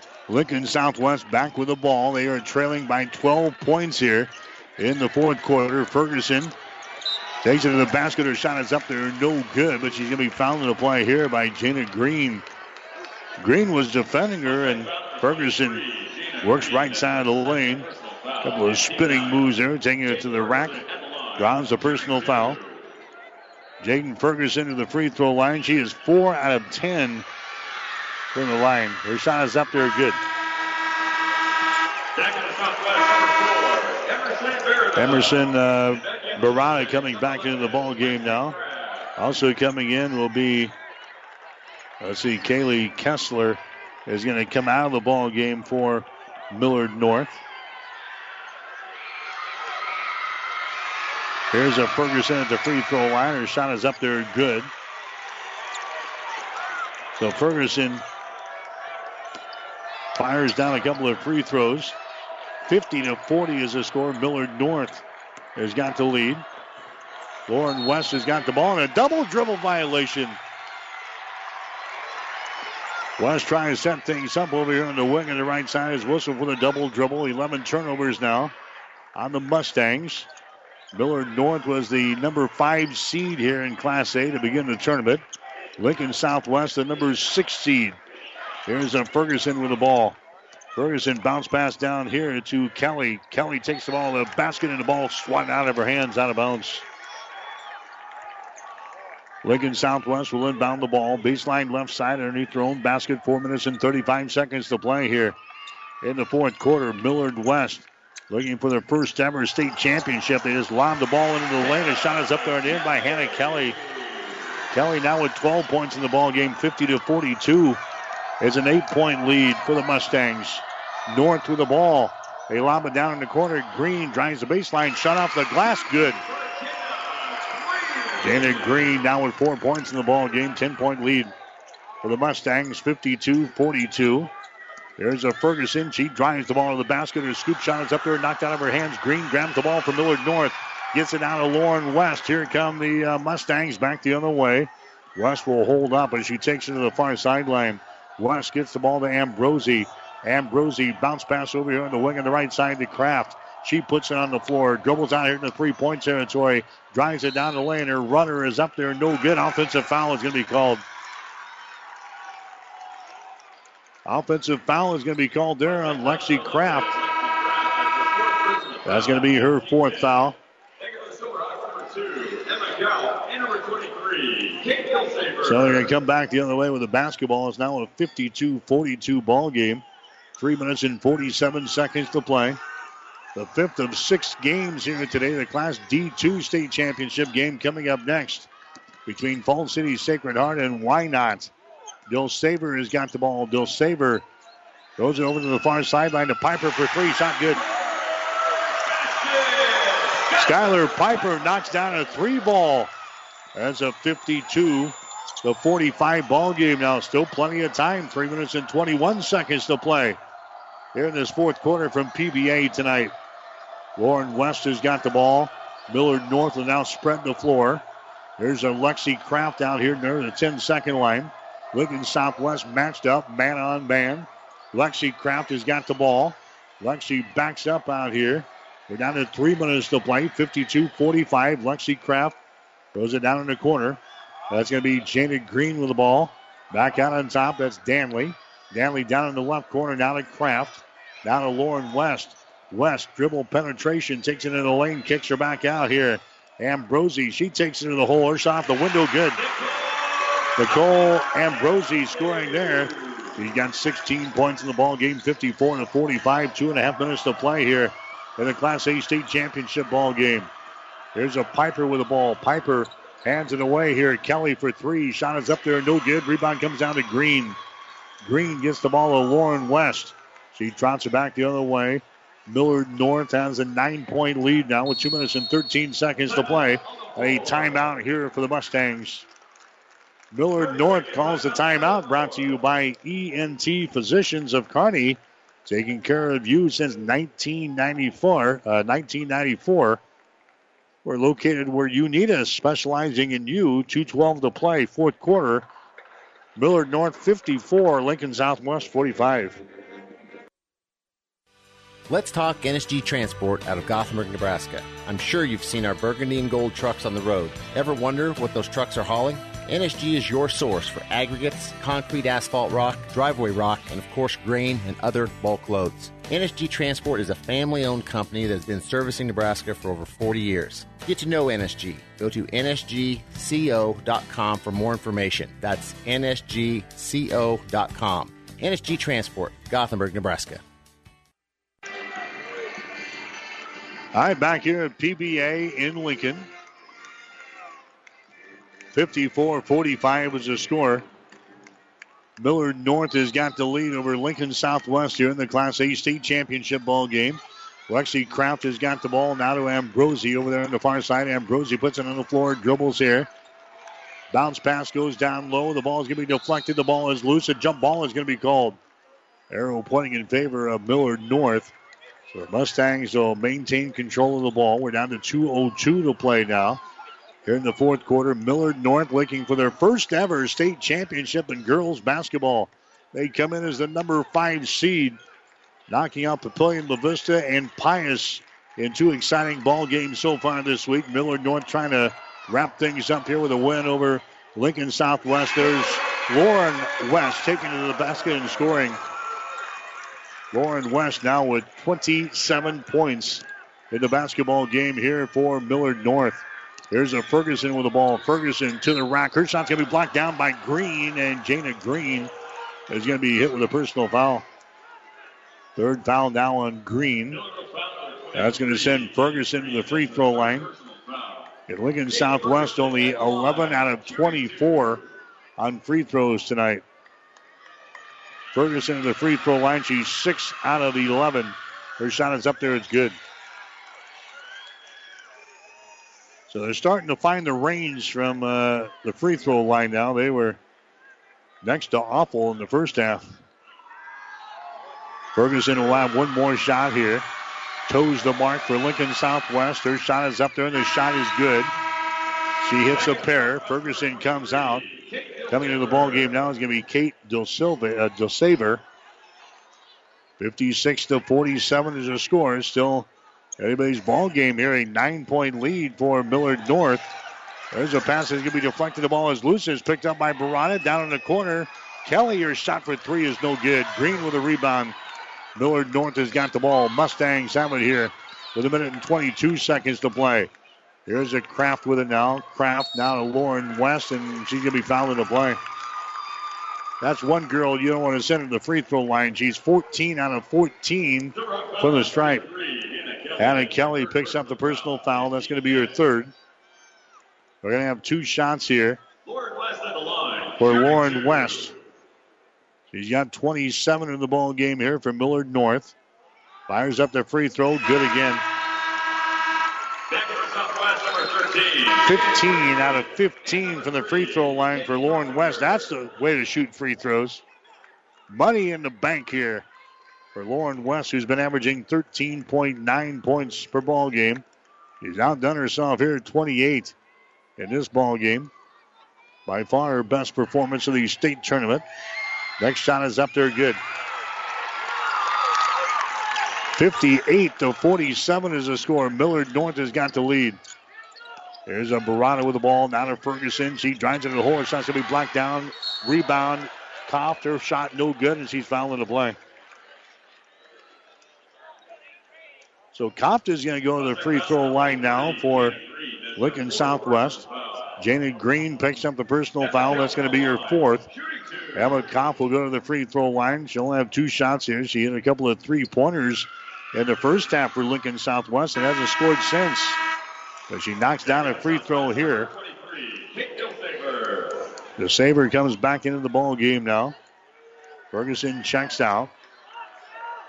Lincoln Southwest back with the ball. They are trailing by 12 points here in the fourth quarter. Ferguson takes it to the basket. Her shot is up there, no good, but she's going to be fouled in the play here by Jana Green. Green was defending her, and Ferguson works right side of the lane. Couple of spinning moves there, taking it to the rack. Draws a personal foul. Jaden Ferguson to the free throw line. She is four out of ten from the line. Her shot is up there good. Emerson uh, Barada coming back into the ball game now. Also coming in will be, let's see, Kaylee Kessler is going to come out of the ball game for Millard North. Here's a Ferguson at the free throw line. Her shot is up there good. So Ferguson fires down a couple of free throws. 50 to 40 is the score. Millard North has got the lead. Lauren West has got the ball and a double dribble violation. West trying to set things up over here on the wing on the right side is whistle for the double dribble. 11 turnovers now on the Mustangs. Millard North was the number five seed here in Class A to begin the tournament. Lincoln Southwest, the number six seed. Here's a Ferguson with the ball. Ferguson bounce pass down here to Kelly. Kelly takes the ball, the basket, and the ball swatted out of her hands, out of bounds. Lincoln Southwest will inbound the ball. Baseline left side underneath their own basket. Four minutes and 35 seconds to play here in the fourth quarter. Millard West looking for their first ever state championship. They just lobbed the ball into the lane. The shot is up there and in by Hannah Kelly. Kelly now with 12 points in the ball game, 50 to 42. Is an eight-point lead for the Mustangs. North with the ball. They lob it down in the corner. Green drives the baseline, shut off the glass. Good. Janet Green now with four points in the ball game, 10-point lead for the Mustangs, 52-42. There's a Ferguson. She drives the ball to the basket. Her scoop shot is up there, knocked out of her hands. Green grabs the ball from Millard North. Gets it out to Lauren West. Here come the uh, Mustangs back the other way. West will hold up as she takes it to the far sideline. West gets the ball to Ambrosi. Ambrosi bounce pass over here on the wing on the right side to Kraft. She puts it on the floor, dribbles out here in the three point territory, drives it down the lane. Her runner is up there, no good. Offensive foul is going to be called. Offensive foul is going to be called there on Lexi Kraft. That's going to be her fourth foul. So they're going to come back the other way with the basketball. It's now a 52-42 ball game. Three minutes and 47 seconds to play. The fifth of six games here today. The Class D2 state championship game coming up next between Falls City Sacred Heart and Wynot. Dill Saver has got the ball. Dilsaver goes it over to the far sideline to Piper for three. Shot good. Skylar Piper knocks down a three ball. That's a 52 to 45 ball game now. Still plenty of time. Three minutes and 21 seconds to play here in this fourth quarter from PBA tonight. Lauren West has got the ball. Millard North will now spread the floor. There's a Lexi Kraft out here near the 10 second line. Lincoln Southwest matched up man on man. Lexi Kraft has got the ball. Lexi backs up out here. We're down to three minutes to play. 52 45. Lexi Kraft throws it down in the corner. That's going to be Janet Green with the ball. Back out on top. That's Danley. Danley down in the left corner. Now to Kraft. Down to Lauren West. West dribble penetration. Takes it into the lane. Kicks her back out here. Ambrosi. She takes it to the hole. Her shot off the window. Good. Nicole Ambrosi scoring there. She's got 16 points in the ball game. 54 to 45. Two and a half minutes to play here in the Class A state championship ball game. There's a Piper with the ball. Piper hands it away here. Kelly for three. Shot is up there, no good. Rebound comes down to Green. Green gets the ball to Lauren West. She trots it back the other way. Millard North has a nine point lead now with two minutes and 13 seconds to play. A timeout here for the Mustangs. Millard North calls the timeout, brought to you by ENT Physicians of Kearney, taking care of you since 1994. Uh, 1994. We're located where you need us, specializing in you. 212 to play, fourth quarter. Millard North 54, Lincoln Southwest 45. Let's talk NSG Transport out of Gothenburg, Nebraska. I'm sure you've seen our burgundy and gold trucks on the road. Ever wonder what those trucks are hauling? NSG is your source for aggregates, concrete asphalt rock, driveway rock, and of course grain and other bulk loads. NSG Transport is a family owned company that has been servicing Nebraska for over 40 years. Get to know NSG. Go to nsgco.com for more information. That's nsgco.com. NSG Transport, Gothenburg, Nebraska. All right, back here at PBA in Lincoln. 54 45 is the score. Millard North has got the lead over Lincoln Southwest here in the Class A state championship ball game. Lexi Kraft has got the ball now to Ambrosi over there on the far side. Ambrosi puts it on the floor, dribbles here. Bounce pass goes down low. The ball is going to be deflected. The ball is loose. A jump ball is going to be called. Arrow pointing in favor of Millard North. So the Mustangs will maintain control of the ball. We're down to 2.02 to play now. Here in the fourth quarter, Millard North looking for their first ever state championship in girls basketball. They come in as the number five seed, knocking out Papillion La Vista and Pius in two exciting ball games so far this week. Millard North trying to wrap things up here with a win over Lincoln Southwest. There's Lauren West taking to the basket and scoring. Lauren West now with 27 points in the basketball game here for Millard North. Here's a Ferguson with the ball. Ferguson to the rack. Her shot's going to be blocked down by Green, and Jana Green is going to be hit with a personal foul. Third foul now on Green. That's going to send Ferguson to the free throw line. At Lincoln Southwest, only 11 out of 24 on free throws tonight. Ferguson to the free throw line. She's 6 out of 11. Her shot is up there. It's good. So they're starting to find the range from uh, the free throw line now. They were next to awful in the first half. Ferguson will have one more shot here. Toes the mark for Lincoln Southwest. Her shot is up there, and the shot is good. She hits a pair. Ferguson comes out. Coming into the ball game now is going to be Kate Del uh, Del 56 to 47 is the score. Still anybody's ball game here. A nine point lead for Millard North. There's a pass that's going to be deflected. The ball is loose. It's picked up by Barada down in the corner. Kelly, your shot for three is no good. Green with a rebound. Millard North has got the ball. Mustangs have it here with a minute and 22 seconds to play. Here's a Kraft with it now. Kraft now to Lauren West, and she's going to be fouled in the play. That's one girl you don't want to send to the free throw line. She's 14 out of 14 from the stripe. Anna Kelly picks up the personal foul. That's going to be her third. We're going to have two shots here for Lauren West. She's got 27 in the ball game here for Millard North. Fires up the free throw. Good again. 15 out of 15 from the free throw line for Lauren West. That's the way to shoot free throws. Money in the bank here for Lauren West, who's been averaging 13.9 points per ball game. She's outdone herself here at 28 in this ball game. By far her best performance of the state tournament. Next shot is up there good. 58 to 47 is the score. Millard North has got the lead. There's a Barada with the ball. Now to Ferguson. She drives into the hole. Her shot's going to be blocked down. Rebound. Koff. Her shot no good, and she's fouling the play. So Koff is going to go to the free throw line now for Lincoln Southwest. Janet Green picks up the personal foul. That's going to be her fourth. Emma Koff will go to the free throw line. She'll have two shots here. She hit a couple of three pointers in the first half for Lincoln Southwest and hasn't scored since. But she knocks down a free throw here. Dilsaver comes back into the ball game now. Ferguson checks out.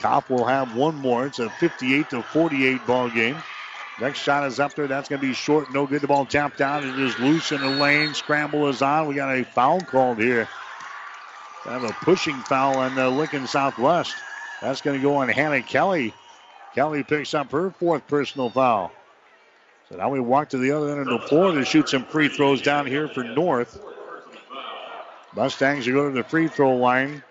Koff will have one more. It's a 58 to 48 ball game. Next shot is up there. That's going to be short. No good. The ball tapped out. It is loose in the lane. Scramble is on. We got a foul called here. Kind of a pushing foul on uh, Lincoln Southwest. That's going to go on Hannah Kelly. Kelly picks up her fourth personal foul. So now we walk to the other end of the floor to shoot some free throws down here for North. Mustangs will go to the free throw line.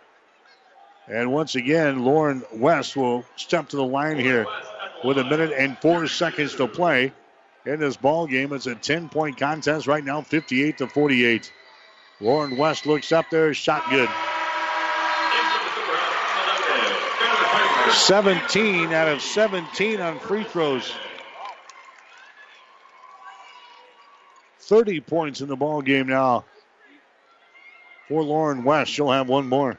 And once again, Lauren West will step to the line here with a minute and four seconds to play in this ball game. It's a 10 point contest right now, 58 to 48. Lauren West looks up there, shot good. 17 out of 17 on free throws. 30 points in the ball game now for Lauren West. She'll have one more.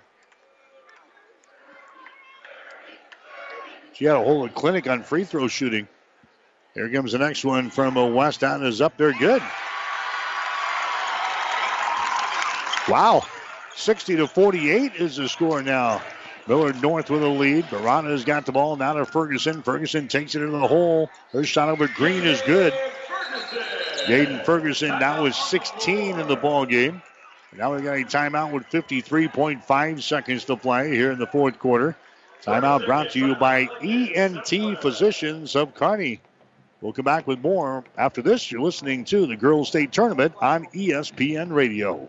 She had a whole clinic on free throw shooting. Here comes the next one from West and is up there good. Wow. 60 to 48 is the score now. Millard North with a lead. Barada has got the ball now to Ferguson. Ferguson takes it into the hole. Her shot over Green is good. Jaden Ferguson now with 16 in the ball game. Now we got a timeout with 53.5 seconds to play here in the fourth quarter. Timeout brought to you by ENT Physicians of Kearney. We'll come back with more after this. You're listening to the Girls State Tournament on ESPN Radio.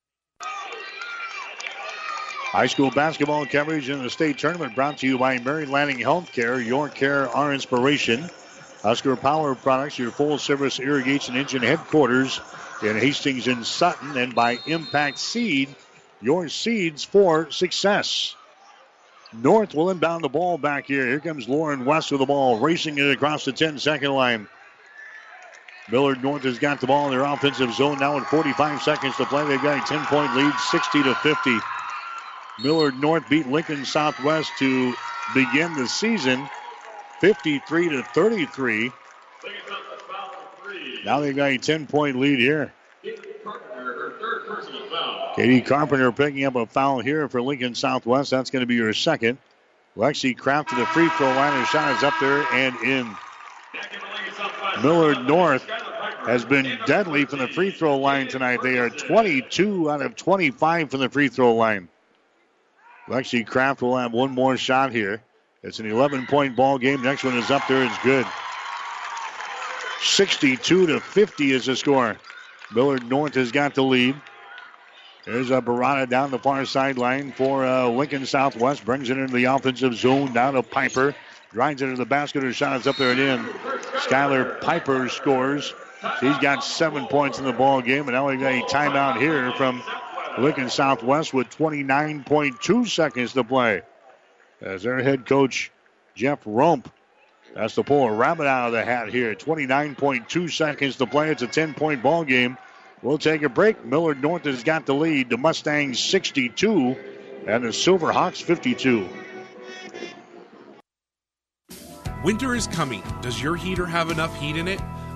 High school basketball coverage in the state tournament brought to you by Mary Lanning Healthcare. Your care, our inspiration. Husker Power Products, your full service irrigation engine headquarters in Hastings and Sutton, and by Impact Seed, your seeds for success. North will inbound the ball back here. Here comes Lauren West with the ball, racing it across the 10 second line. Millard North has got the ball in their offensive zone now with 45 seconds to play. They've got a 10 point lead, 60 to 50. Millard North beat Lincoln Southwest to begin the season 53 to 33. Now they've got a 10 point lead here. Katie Carpenter picking up a foul here for Lincoln Southwest. That's going to be her second. Lexi Kraft to the free throw line. Her shot is up there and in. Millard North has been deadly from the free throw line tonight. They are 22 out of 25 from the free throw line. Lexi Kraft will have one more shot here. It's an 11 point ball game. Next one is up there. It's good. 62 to 50 is the score. Millard North has got the lead. There's a Barada down the far sideline for uh, Lincoln Southwest. Brings it into the offensive zone. Down to Piper. Drives it into the basket. Her shot is up there and in. Skylar Piper scores. She's got seven points in the ball game. And now we've got a timeout here from Lincoln Southwest with 29.2 seconds to play. As their head coach, Jeff Rump, has to pull a rabbit out of the hat here. 29.2 seconds to play. It's a 10 point ball game. We'll take a break. Millard North has got the lead. The Mustangs 62 and the Silverhawks 52. Winter is coming. Does your heater have enough heat in it?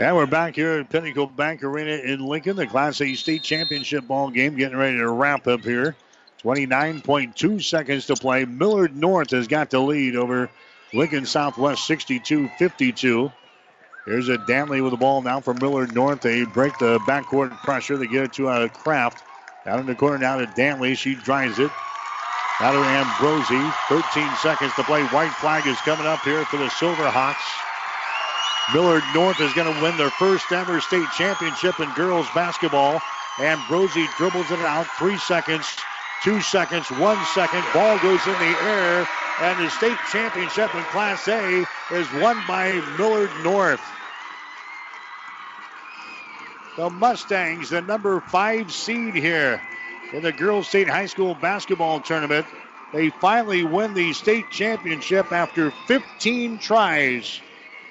And we're back here at Pinnacle Bank Arena in Lincoln, the Class A state championship ball game, getting ready to wrap up here. 29.2 seconds to play. Millard North has got the lead over Lincoln Southwest 62 52. Here's a Danley with the ball now for Millard North. They break the backcourt pressure. They get it to a Kraft. Down in the corner now to Danley. She drives it. Now to Ambrosi. 13 seconds to play. White flag is coming up here for the Silverhawks. Millard North is going to win their first ever state championship in girls basketball. Ambrosi dribbles it out. Three seconds, two seconds, one second. Ball goes in the air, and the state championship in Class A is won by Millard North. The Mustangs, the number five seed here in the Girls State High School basketball tournament. They finally win the state championship after 15 tries.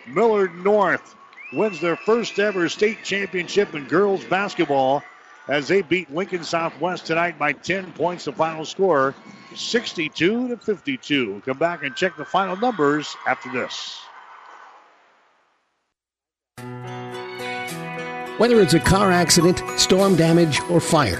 Millard North wins their first ever state championship in girls basketball as they beat Lincoln Southwest tonight by 10 points. The final score 62 to 52. Come back and check the final numbers after this. Whether it's a car accident, storm damage, or fire,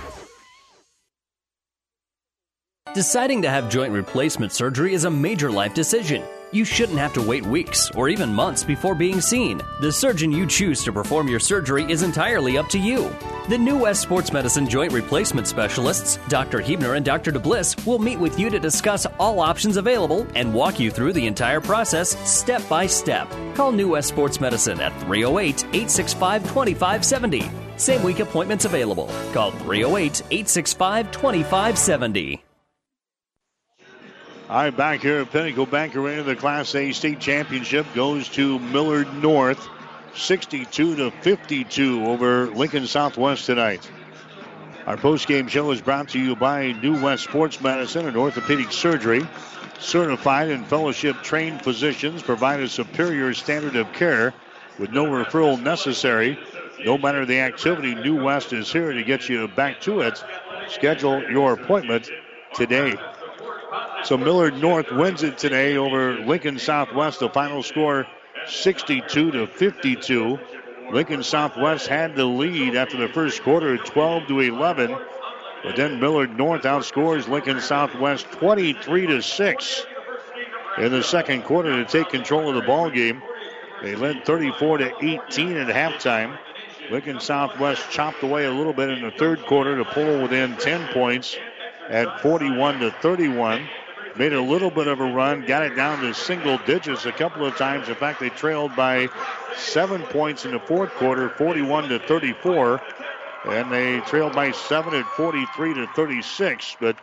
Deciding to have joint replacement surgery is a major life decision. You shouldn't have to wait weeks or even months before being seen. The surgeon you choose to perform your surgery is entirely up to you. The New West Sports Medicine Joint Replacement Specialists, Dr. Hebner and Dr. DeBliss, will meet with you to discuss all options available and walk you through the entire process step by step. Call New West Sports Medicine at 308 865 2570. Same week appointments available. Call 308 865 2570. All right, back here at Pinnacle Bank Arena, the Class A state championship goes to Millard North, 62 to 52 over Lincoln Southwest tonight. Our post-game show is brought to you by New West Sports Medicine and Orthopedic Surgery. Certified and fellowship trained physicians provide a superior standard of care with no referral necessary. No matter the activity, New West is here to get you back to it. Schedule your appointment today. So Millard North wins it today over Lincoln Southwest. The final score 62 to 52. Lincoln Southwest had the lead after the first quarter 12 to 11. But then Millard North outscores Lincoln Southwest 23 to 6 in the second quarter to take control of the ball game. They led 34 to 18 at halftime. Lincoln Southwest chopped away a little bit in the third quarter to pull within 10 points at 41 to 31 made a little bit of a run, got it down to single digits a couple of times. In fact, they trailed by seven points in the fourth quarter, 41 to 34, and they trailed by seven at 43 to 36. But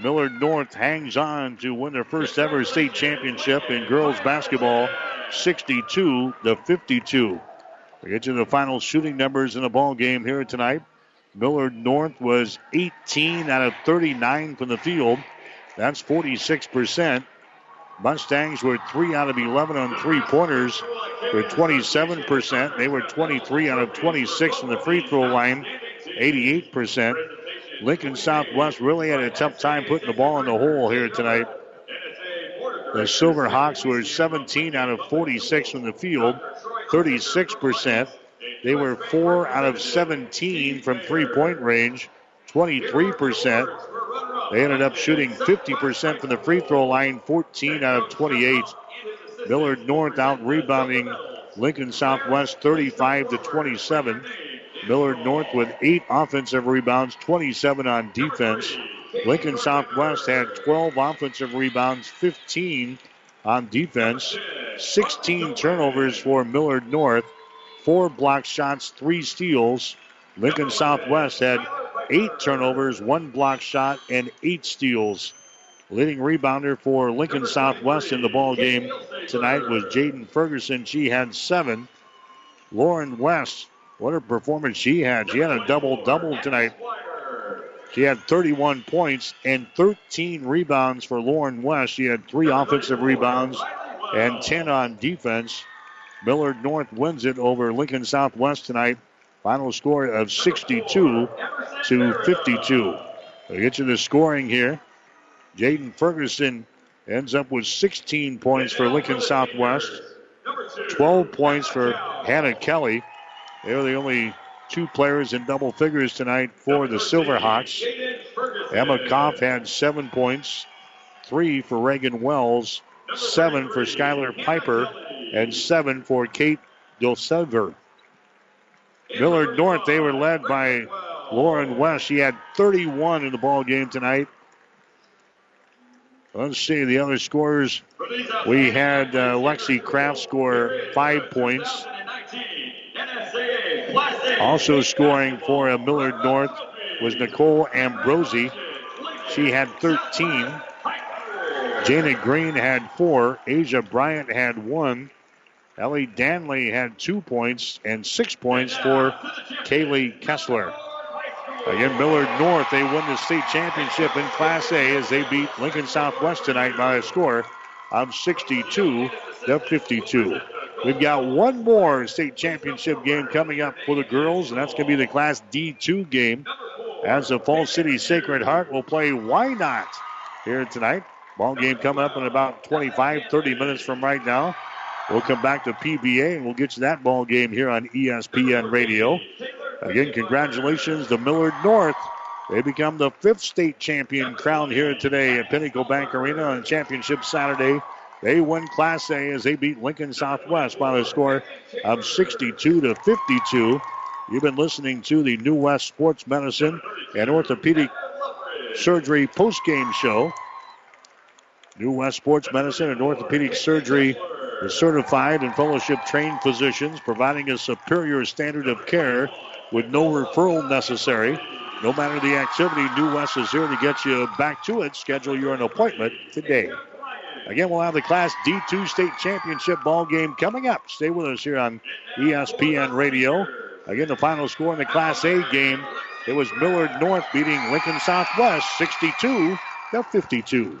Millard North hangs on to win their first ever state championship in girls basketball, 62 to 52. We get you the final shooting numbers in the ball game here tonight. Millard North was 18 out of 39 from the field. That's 46%. Mustangs were 3 out of 11 on three pointers for 27%. They were 23 out of 26 from the free throw line, 88%. Lincoln Southwest really had a tough time putting the ball in the hole here tonight. The Silver Hawks were 17 out of 46 from the field, 36%. They were 4 out of 17 from three point range, 23%. They ended up shooting 50% from the free throw line, 14 out of 28. Millard North out rebounding Lincoln Southwest 35 to 27. Millard North with eight offensive rebounds, 27 on defense. Lincoln Southwest had 12 offensive rebounds, 15 on defense. 16 turnovers for Millard North, four block shots, three steals. Lincoln Southwest had eight turnovers, one block shot, and eight steals. Leading rebounder for Lincoln Southwest in the ball game tonight was Jaden Ferguson. She had seven. Lauren West, what a performance she had. She had a double double tonight. She had 31 points and 13 rebounds for Lauren West. She had three offensive rebounds and 10 on defense. Millard North wins it over Lincoln Southwest tonight. Final score of 62 to 52. We'll get you the scoring here. Jaden Ferguson ends up with 16 points for Lincoln Southwest, 12 points for Hannah Kelly. They're the only two players in double figures tonight for the Silverhawks. Emma Koff had seven points, three for Reagan Wells, seven for Skylar Piper, and seven for Kate Dilsaver. Millard North, they were led by Lauren West. She had 31 in the ball game tonight. Let's see the other scores. We had uh, Lexi Kraft score five points. Also scoring for uh, Millard North was Nicole Ambrosi. She had 13. Janet Green had four. Asia Bryant had one. Ellie Danley had two points and six points for Kaylee Kessler. Again, Millard North, they win the state championship in Class A as they beat Lincoln Southwest tonight by a score of 62 to 52. We've got one more state championship game coming up for the girls, and that's going to be the Class D2 game. As the Falls City Sacred Heart will play Wynot here tonight. Ball game coming up in about 25, 30 minutes from right now. We'll come back to PBA and we'll get you that ball game here on ESPN Radio. Again, congratulations to Millard North. They become the fifth state champion crowned here today at Pinnacle Bank Arena on Championship Saturday. They win Class A as they beat Lincoln Southwest by a score of 62 to 52. You've been listening to the New West Sports Medicine and Orthopedic Surgery postgame show. New West Sports Medicine and Orthopedic Surgery is certified and fellowship trained physicians providing a superior standard of care with no referral necessary. No matter the activity, New West is here to get you back to it. Schedule your appointment today. Again, we'll have the Class D2 state championship ball game coming up. Stay with us here on ESPN Radio. Again, the final score in the Class A game, it was Millard North beating Lincoln Southwest 62 to 52.